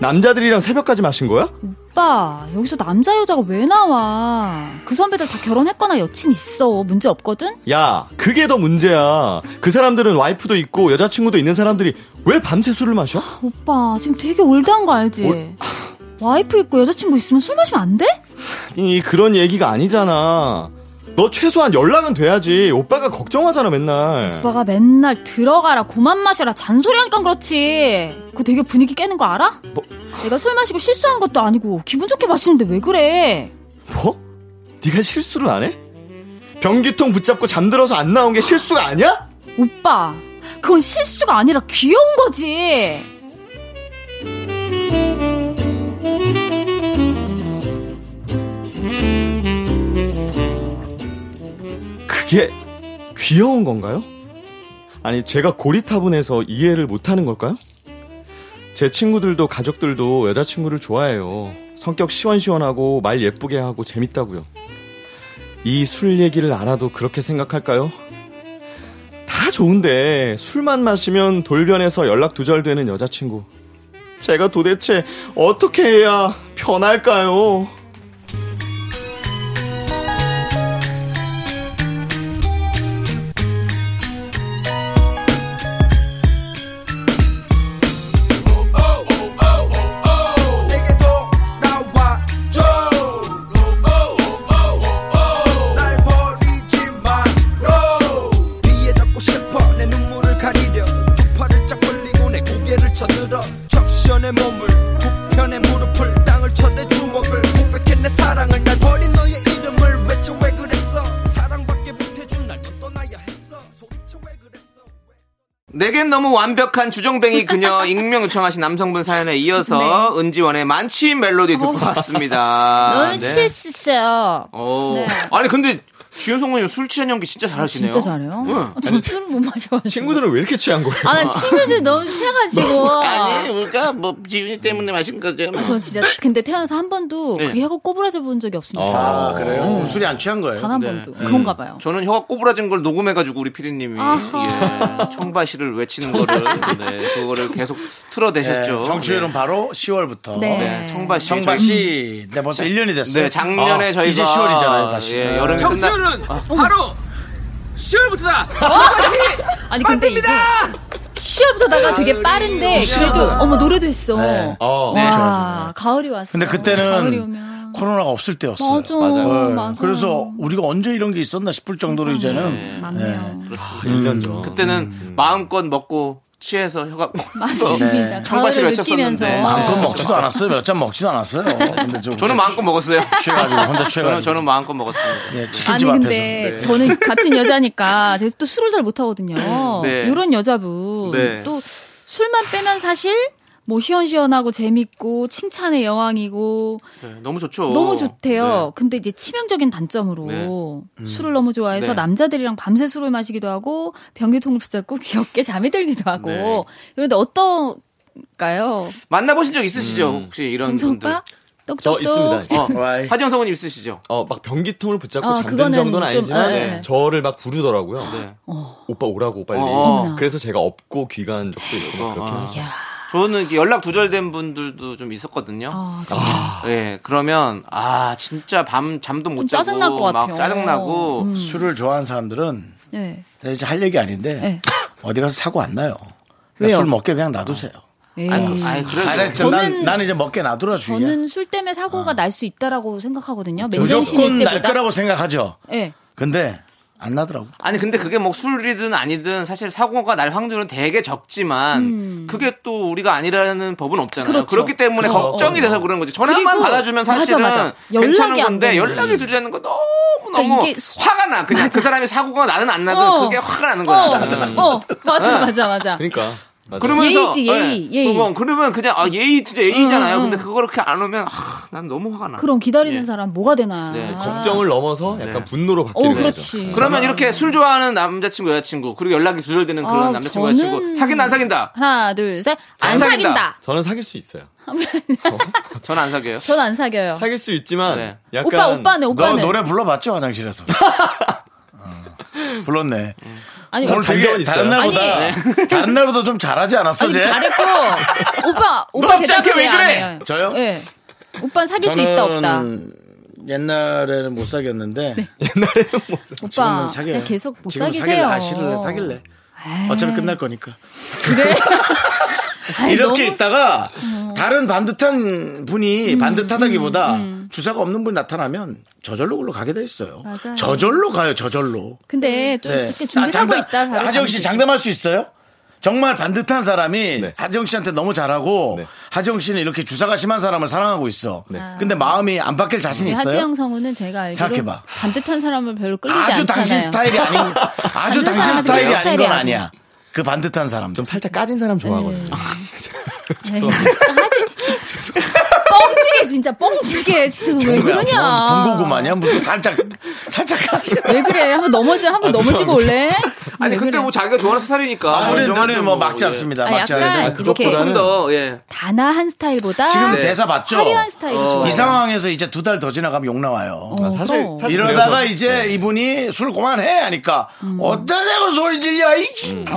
남자들이랑 새벽까지 마신 거야? 오빠 여기서 남자 여자가 왜 나와? 그 선배들 다 결혼했거나 여친 있어. 문제 없거든? 야 그게 더 문제야 그 사람들은 와이프도 있고 여자친구도 있는 사람들이 왜 밤새 술을 마셔? 오빠 지금 되게 올드한 거 알지? 올- 와이프 있고 여자친구 있으면 술 마시면 안 돼? 아니 그런 얘기가 아니잖아 너 최소한 연락은 돼야지 오빠가 걱정하잖아 맨날 오빠가 맨날 들어가라 고만 마셔라 잔소리하니까 그렇지. 그거 되게 분위기 깨는 거 알아? 뭐? 내가 술 마시고 실수한 것도 아니고 기분 좋게 마시는데 왜 그래? 뭐? 네가 실수를 안 해? 변기통 붙잡고 잠들어서 안 나온 게 실수가 아니야? 오빠 그건 실수가 아니라 귀여운 거지. 그게 귀여운 건가요? 아니, 제가 고리타분해서 이해를 못하는 걸까요? 제 친구들도 가족들도 여자친구를 좋아해요. 성격 시원시원하고 말 예쁘게 하고 재밌다고요. 이 술 얘기를 알아도 그렇게 생각할까요? 다 좋은데 술만 마시면 돌변해서 연락 두절되는 여자친구. 제가 도대체 어떻게 해야 변할까요? 완벽한 주정뱅이 그녀 익명 요청하신 남성분 사연에 이어서 은지원의 만취 멜로디 듣고 왔습니다. 너무 네. 오. 네. 아니 근데 주현성 님술 취한 연기 진짜 잘하시네요. 진짜 잘해요. 응. 아, 전 술을 못 마셔가지고. 친구들은 왜 이렇게 취한 거예요? 아, 나 친구들 너무 취해가지고. 아니, 그러니까 뭐 지윤이 때문에 마신 거죠. 저 진짜 근데 태어나서 한 번도 네. 그게 하고 꼬부라져 본 적이 없습니다. 아, 그래요? 술이 안 취한 거예요? 단 한 번도. 그런가 봐요. 저는 혀가 꼬부라진 걸 녹음해가지고 우리 피디님이 예, 청바시를 외치는 거를 네, 그거를 계속 틀어대셨죠. 네, 정치율은 바로 10월부터. 네. 청바시. 청바시. 네, 벌써 1년이 됐어요. 네, 작년에 아, 저희가 이제 10월이잖아요, 다시. 예, 네. 여름이 끝나. 정치율은 바로 10월부터다. 아니 근데 이게 10월부터다가 되게 빠른데 그래도 어머 노래도 했어. 네. 어, 와 가을이 왔어. 근데 가을이 그때는 오면. 코로나가 없을 때였어요. 맞아, 맞아요. 맞아요. 그래서 우리가 언제 이런 게 있었나 싶을 정도로 이제는 네. 맞네요. 아, 1년 전. 그때는 마음껏 먹고 취해서 혀가 맞습니다. 청바시를 가을을 느끼면서. 외쳤었는데 마음껏 먹지도 않았어요. 몇 잔 먹지도 않았어요. 근데 좀 저는 마음껏 먹었어요. 취해가지고 혼자 취해가지고. 저는, 저는 마음껏 먹었습니다. 예, 아니 치킨집 앞에서. 근데 네. 저는 같은 여자니까 제가 또 술을 잘 못하거든요. 네. 이런 여자분 네. 또 술만 빼면 사실 뭐 시원시원하고 재밌고 칭찬의 여왕이고 네, 너무 좋죠. 너무 좋대요. 네. 근데 이제 치명적인 단점으로 네. 술을 너무 좋아해서 네. 남자들이랑 밤새 술을 마시기도 하고 변기통을 붙잡고 귀엽게 잠이 들기도 하고 네. 그런데 어떨까요? 만나보신 적 있으시죠? 혹시 이런 분들? 저. 있습니다. 어, 성우님 있으시죠? 어, 막 변기통을 붙잡고 어, 잠든 그거는 정도는 좀, 아니지만 네. 저를 막 부르더라고요. 네. 오빠 오라고 빨리. 어. 그래서 제가 업고 귀가한 적도 있고 막 그렇게 어. 저는 연락 두절된 분들도 좀 있었거든요. 아, 예, 그러면 아 진짜 밤 잠도 못좀 자고 짜증날 것막 같아요. 짜증나고 음. 술을 좋아하는 사람들은 네. 이제 할 얘기 아닌데 네. 어디 가서 사고 안 나요. 왜요? 술 먹게 그냥 놔두세요. 에이. 아니, 아니 그래도 아니, 저 난, 저는- 난 이제 먹게 놔두라 주의야. 저는 술 때문에 사고가 날수 있다라고 생각하거든요. 맨정신일 무조건 날 때보다. 거라고 생각하죠. 네. 근데 안 나더라고. 아니 근데 그게 뭐 술이든 아니든 사실 사고가 날 확률은 되게 적지만 음. 그게 또 우리가 아니라는 법은 없잖아요. 그렇죠. 그렇기 때문에 그렇죠. 걱정이 돼서 그런 거지. 전화만 받아주면 맞아, 사실은 맞아. 괜찮은 연락이 안 건데 연락이 들리는 거 너무 너무 그러니까 화가 나. 그냥 그 사람이 사고가 나는 안 나든 어. 그게 화가 나는 거야. 어, 나는. 어, 맞아, 네. 맞아, 맞아. 그러니까. 맞아요. 그러면서 예의지, 예의, 예의. 그러면, 그러면 그냥 아 예의 진짜 예의잖아요. 응, 응. 근데 그걸 그렇게 안 오면 아, 난 너무 화가 나. 그럼 기다리는 예. 사람 뭐가 되나. 네, 걱정을 넘어서 약간 분노로 바뀌는 어, 거죠. 그렇지. 그러면 이렇게 술 좋아하는 남자친구 여자친구 그리고 연락이 두절되는 그런 아, 남자친구 저는- 여자친구 사귄다 안 사귄다. 하나, 둘, 셋. 안안 사귄다. 사귄다. 저는 사귈 수 있어요. 저는 안 사귀어요. 전안 사겨요. 사귈 수 있지만 네. 약간 오빠, 오빠는, 너 오빠는. 노래 불러봤죠 화장실에서? 어, 불렀네. 아니, 오늘 되게. 다른 날보다 아니. 다른 날보다 좀 잘하지 않았어, 아니, 쟤? 잘했고. 오빠, 오빠 대답을 왜 그래? 저요? 예. 오빠는 사귈 수 있다, 없다. 옛날에는 못 사귀었는데 오빠, 지금은 사귀어요. 그냥 계속 못 사귀세요. 사귈래, 아, 싫을래, 사귈래. 에이. 어차피 끝날 거니까. 그래? 이렇게 너무- 있다가 어. 다른 반듯한 분이 음, 반듯하다기보다 주사가 없는 분이 나타나면 저절로 글로 가게 돼 있어요. 맞아요. 저절로 가요, 저절로. 근데 좀 네. 이렇게 준비하고 아, 있다. 바로 하정 씨 장담할 수 있어요? 정말 반듯한 사람이 네. 하정 씨한테 너무 잘하고 네. 하정 씨는 이렇게 주사가 심한 사람을 사랑하고 있어. 근데 마음이 안 바뀔 자신 되지. 있어요? 하지영 성우는 제가 알기로 생각해봐. 반듯한 사람을 별로 끌리지 아주 않잖아요. 당신 스타일이 아닌 아주 당신 스타일이 아닌 건. 아니야. 그 반듯한 사람. 좀 살짝 까진 사람 좋아하거든요. 에이, 하지. 뻥치게 진짜 뻥치게 지금 왜. 그러냐? 군고구마냐 무슨 살짝 살짝. 왜 그래? 한번 넘어지 한번 아, 넘어지고 올래? 아니 왜 근데 그래? 뭐 자기가 좋아하는 스타일이니까. 아, 너는 뭐 막지 예. 않습니다. 아, 막지 약간 않는데 이렇게 조금 더 예. 단아한 스타일보다 지금 네. 대사 봤죠? 화려한 스타일을 어. 좋아해요. 이 상황에서 이제 두 달 더 지나가면 욕 나와요. 어, 사실 그럼. 사실 이러다가 이제 네. 이분이 술 그만해 하니까 어디다 대고 소리 질려 이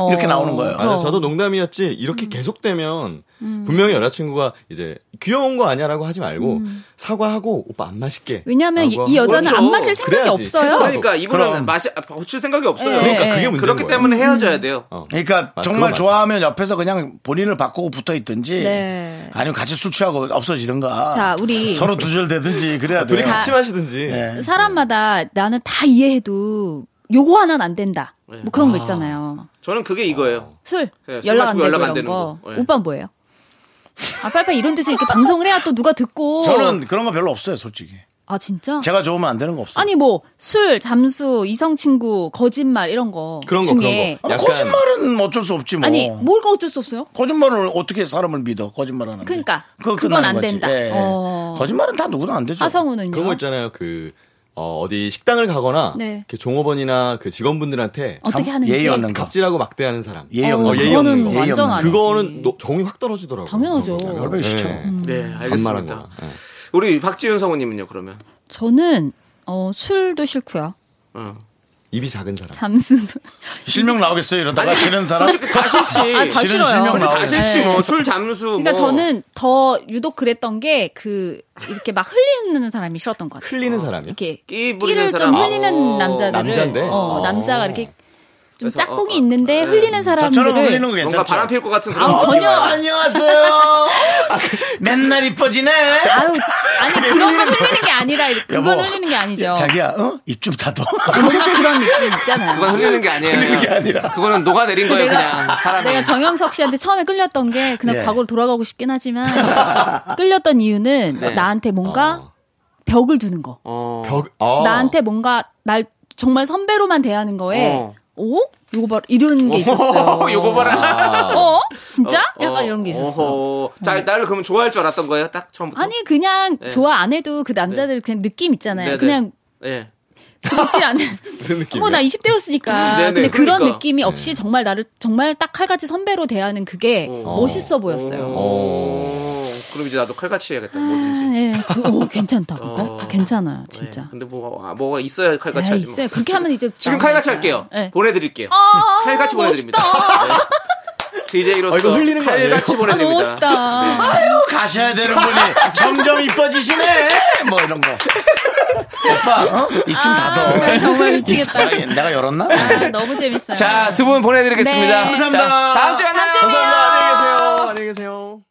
이렇게 어. 나오는 거예요. 맞아, 저도 농담이었지 이렇게 계속되면 분명히 여자친구가 이제 귀여운 거 아니야라고 하지 말고 사과하고 오빠 안 마실게. 왜냐면 이, 이 여자는 그렇죠. 안 마실 생각이 그래야지. 없어요. 그러니까 이분은 그럼. 마시 아, 고칠 생각이 없어요. 예, 그러니까 예. 그게 문제인 그렇기 거예요. 때문에 헤어져야 돼요. 어. 그러니까 맞- 정말 그거 좋아하면 옆에서 그냥 본인을 바꾸고 붙어 있든지 네. 아니면 같이 술 취하고 없어지든가 자, 우리 서로 두절되든지 그래야 둘이 돼요. 같이 마시든지. 네. 사람마다 나는 다 이해해도 요거 하나는 안 된다. 뭐 그런 거 있잖아요. 저는 그게 이거예요. 술 네, 술 연락 안 마시고 되고 연락 안 이런 되는 거. 거. 예. 오빠 뭐예요? 아 빨빨 이런 데서 이렇게 방송을 해야 또 누가 듣고. 저는 그런 거 별로 없어요, 솔직히. 아 진짜? 제가 좋으면 안 되는 거 없어요. 아니 뭐 술, 잠수, 이성 친구, 거짓말 이런 거 그런 거, 중에 그런 아, 거짓말은 어쩔 수 없지 뭐. 아니 뭐가 어쩔 수 없어요? 거짓말을 어떻게 사람을 믿어? 거짓말 하는. 그러니까 그거 그건 안 거지. 된다. 예. 어. 거짓말은 다 누구나 안 되죠. 하성우는요? 그런 거 있잖아요. 그 어, 디 식당을 가거나 네. 이렇게 종업원이나 그 직원분들한테 어떻게 감- 하는지. 예의 없는 거. 갑질하고 막대하는 사람. 예의 어, 없는 거. 예의 그거는 없는 거. 완전 아니지. 그거는 노- 정이 확 떨어지더라고요. 당연하죠. 얼마나 싫죠. 네, 반말한 알겠습니다. 거. 네. 우리 박지윤 성우님은요, 그러면? 저는 어, 술도 싫고요. 어. 입이 작은 사람. 잠수도. 실명 나오겠어요 이러다가 싫은 사람? 다 싫지. 아, 다 싫은 싫어요. 실명 다 나오겠어요. 싫지, 네. 뭐. 술, 잠수, 그러니까 뭐. 저는 더 유독 그랬던 게 그 이렇게 막 흘리는 사람이 싫었던 것 같아요. 흘리는 사람이요? 이렇게 끼 끼를 사람. 좀 흘리는 어. 남자들을 남자인데? 어, 어. 남자가 이렇게 좀 그래서, 짝꿍이 어, 어, 있는데 네. 흘리는 저처럼 사람들을 흘리는 거 괜찮죠? 바람 필 것 같은 그런 아, 전혀. 와요. 안녕하세요. 아, 맨날 이뻐지네. 아유 아니 그런 거 흘리는 게 아니라 그건 여보, 흘리는 게 아니죠. 자기야, 어? 입 좀 닫어. 뭔가 그런 느낌 있잖아요. 그건 흘리는 게 아니에요. 흘리는 게 아니라. 그거는 녹아내린 거예요, 그냥. 사람이. 내가 정영석 씨한테 처음에 끌렸던 게 그냥 예. 과거로 돌아가고 싶긴 하지만 끌렸던 이유는 네. 나한테 뭔가 벽을 두는 거. 어. 벽, 어. 나한테 뭔가 날 정말 선배로만 대하는 거에 어. 오? 요거 봐라 이런 게 있었어요. 요거 봐라. 아. 어? 진짜? 어, 약간 어, 이런 게 있었어. 어허. 자, 나를 그러면 좋아할 줄 알았던 거예요, 딱 처음부터? 아니 그냥 네. 좋아 안 해도 그 남자들 그냥 느낌 있잖아요. 네, 네. 그냥 예. 그렇지 않은. 무슨 느낌이야? 뭐나 20대였으니까. 네, 네, 근데 그런 그러니까. 느낌이 없이 정말 나를 정말 딱 칼같이 선배로 대하는 그게 어. 멋있어 보였어요. 어. 그럼 이제 나도 칼같이 해야겠다, 아, 뭐든지. 예. 그, 오, 괜찮다. 그거? 어. 아, 괜찮아요, 네. 진짜. 근데 뭐, 아, 뭐가 있어야 칼같이 에이, 하지 뭐. 있어요. 그렇게 하면 이제 지금. 칼같이 할게요. 네. 보내드릴게요. 아, 칼같이 보내드립니다. DJ로서 어, 이거 흘리는 거? 칼같이 아, 보내드립니다. 너무 멋있다. 아유, 가셔야 되는 분이 점점 이뻐지시네. 뭐 이런 거. 오빠, 어? 입좀 닫어. 아, 정말 미치겠다. 아, 내가 열었나? 아, 너무 재밌어요. 자, 두 분 보내드리겠습니다. 네. 감사합니다. 자, 다음 주에 만나요. 다음 주에 감사합니다. 안녕히 계세요. 안녕히 계세요.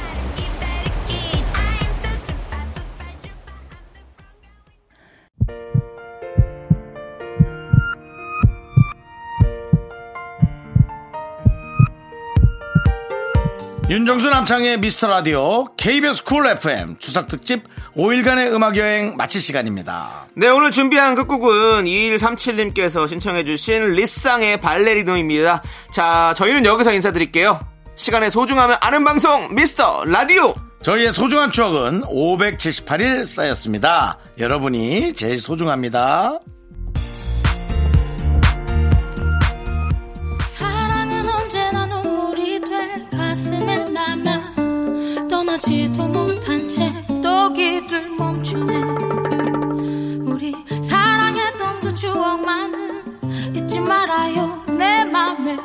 윤정수 남창의 미스터 라디오 KBS 쿨 FM 추석 특집 5일간의 음악 여행 마칠 시간입니다. 네, 오늘 준비한 끝곡은 2137님께서 신청해주신 리쌍의 발레리노입니다. 자, 저희는 여기서 인사드릴게요. 시간의 소중함을 아는 방송, 미스터 라디오! 저희의 소중한 추억은 578일 쌓였습니다. 여러분이 제일 소중합니다. 떠나지도 못한 채 또 길을 멈추네. 우리 사랑했던 그 추억만은 잊지 말아요. 내 맘에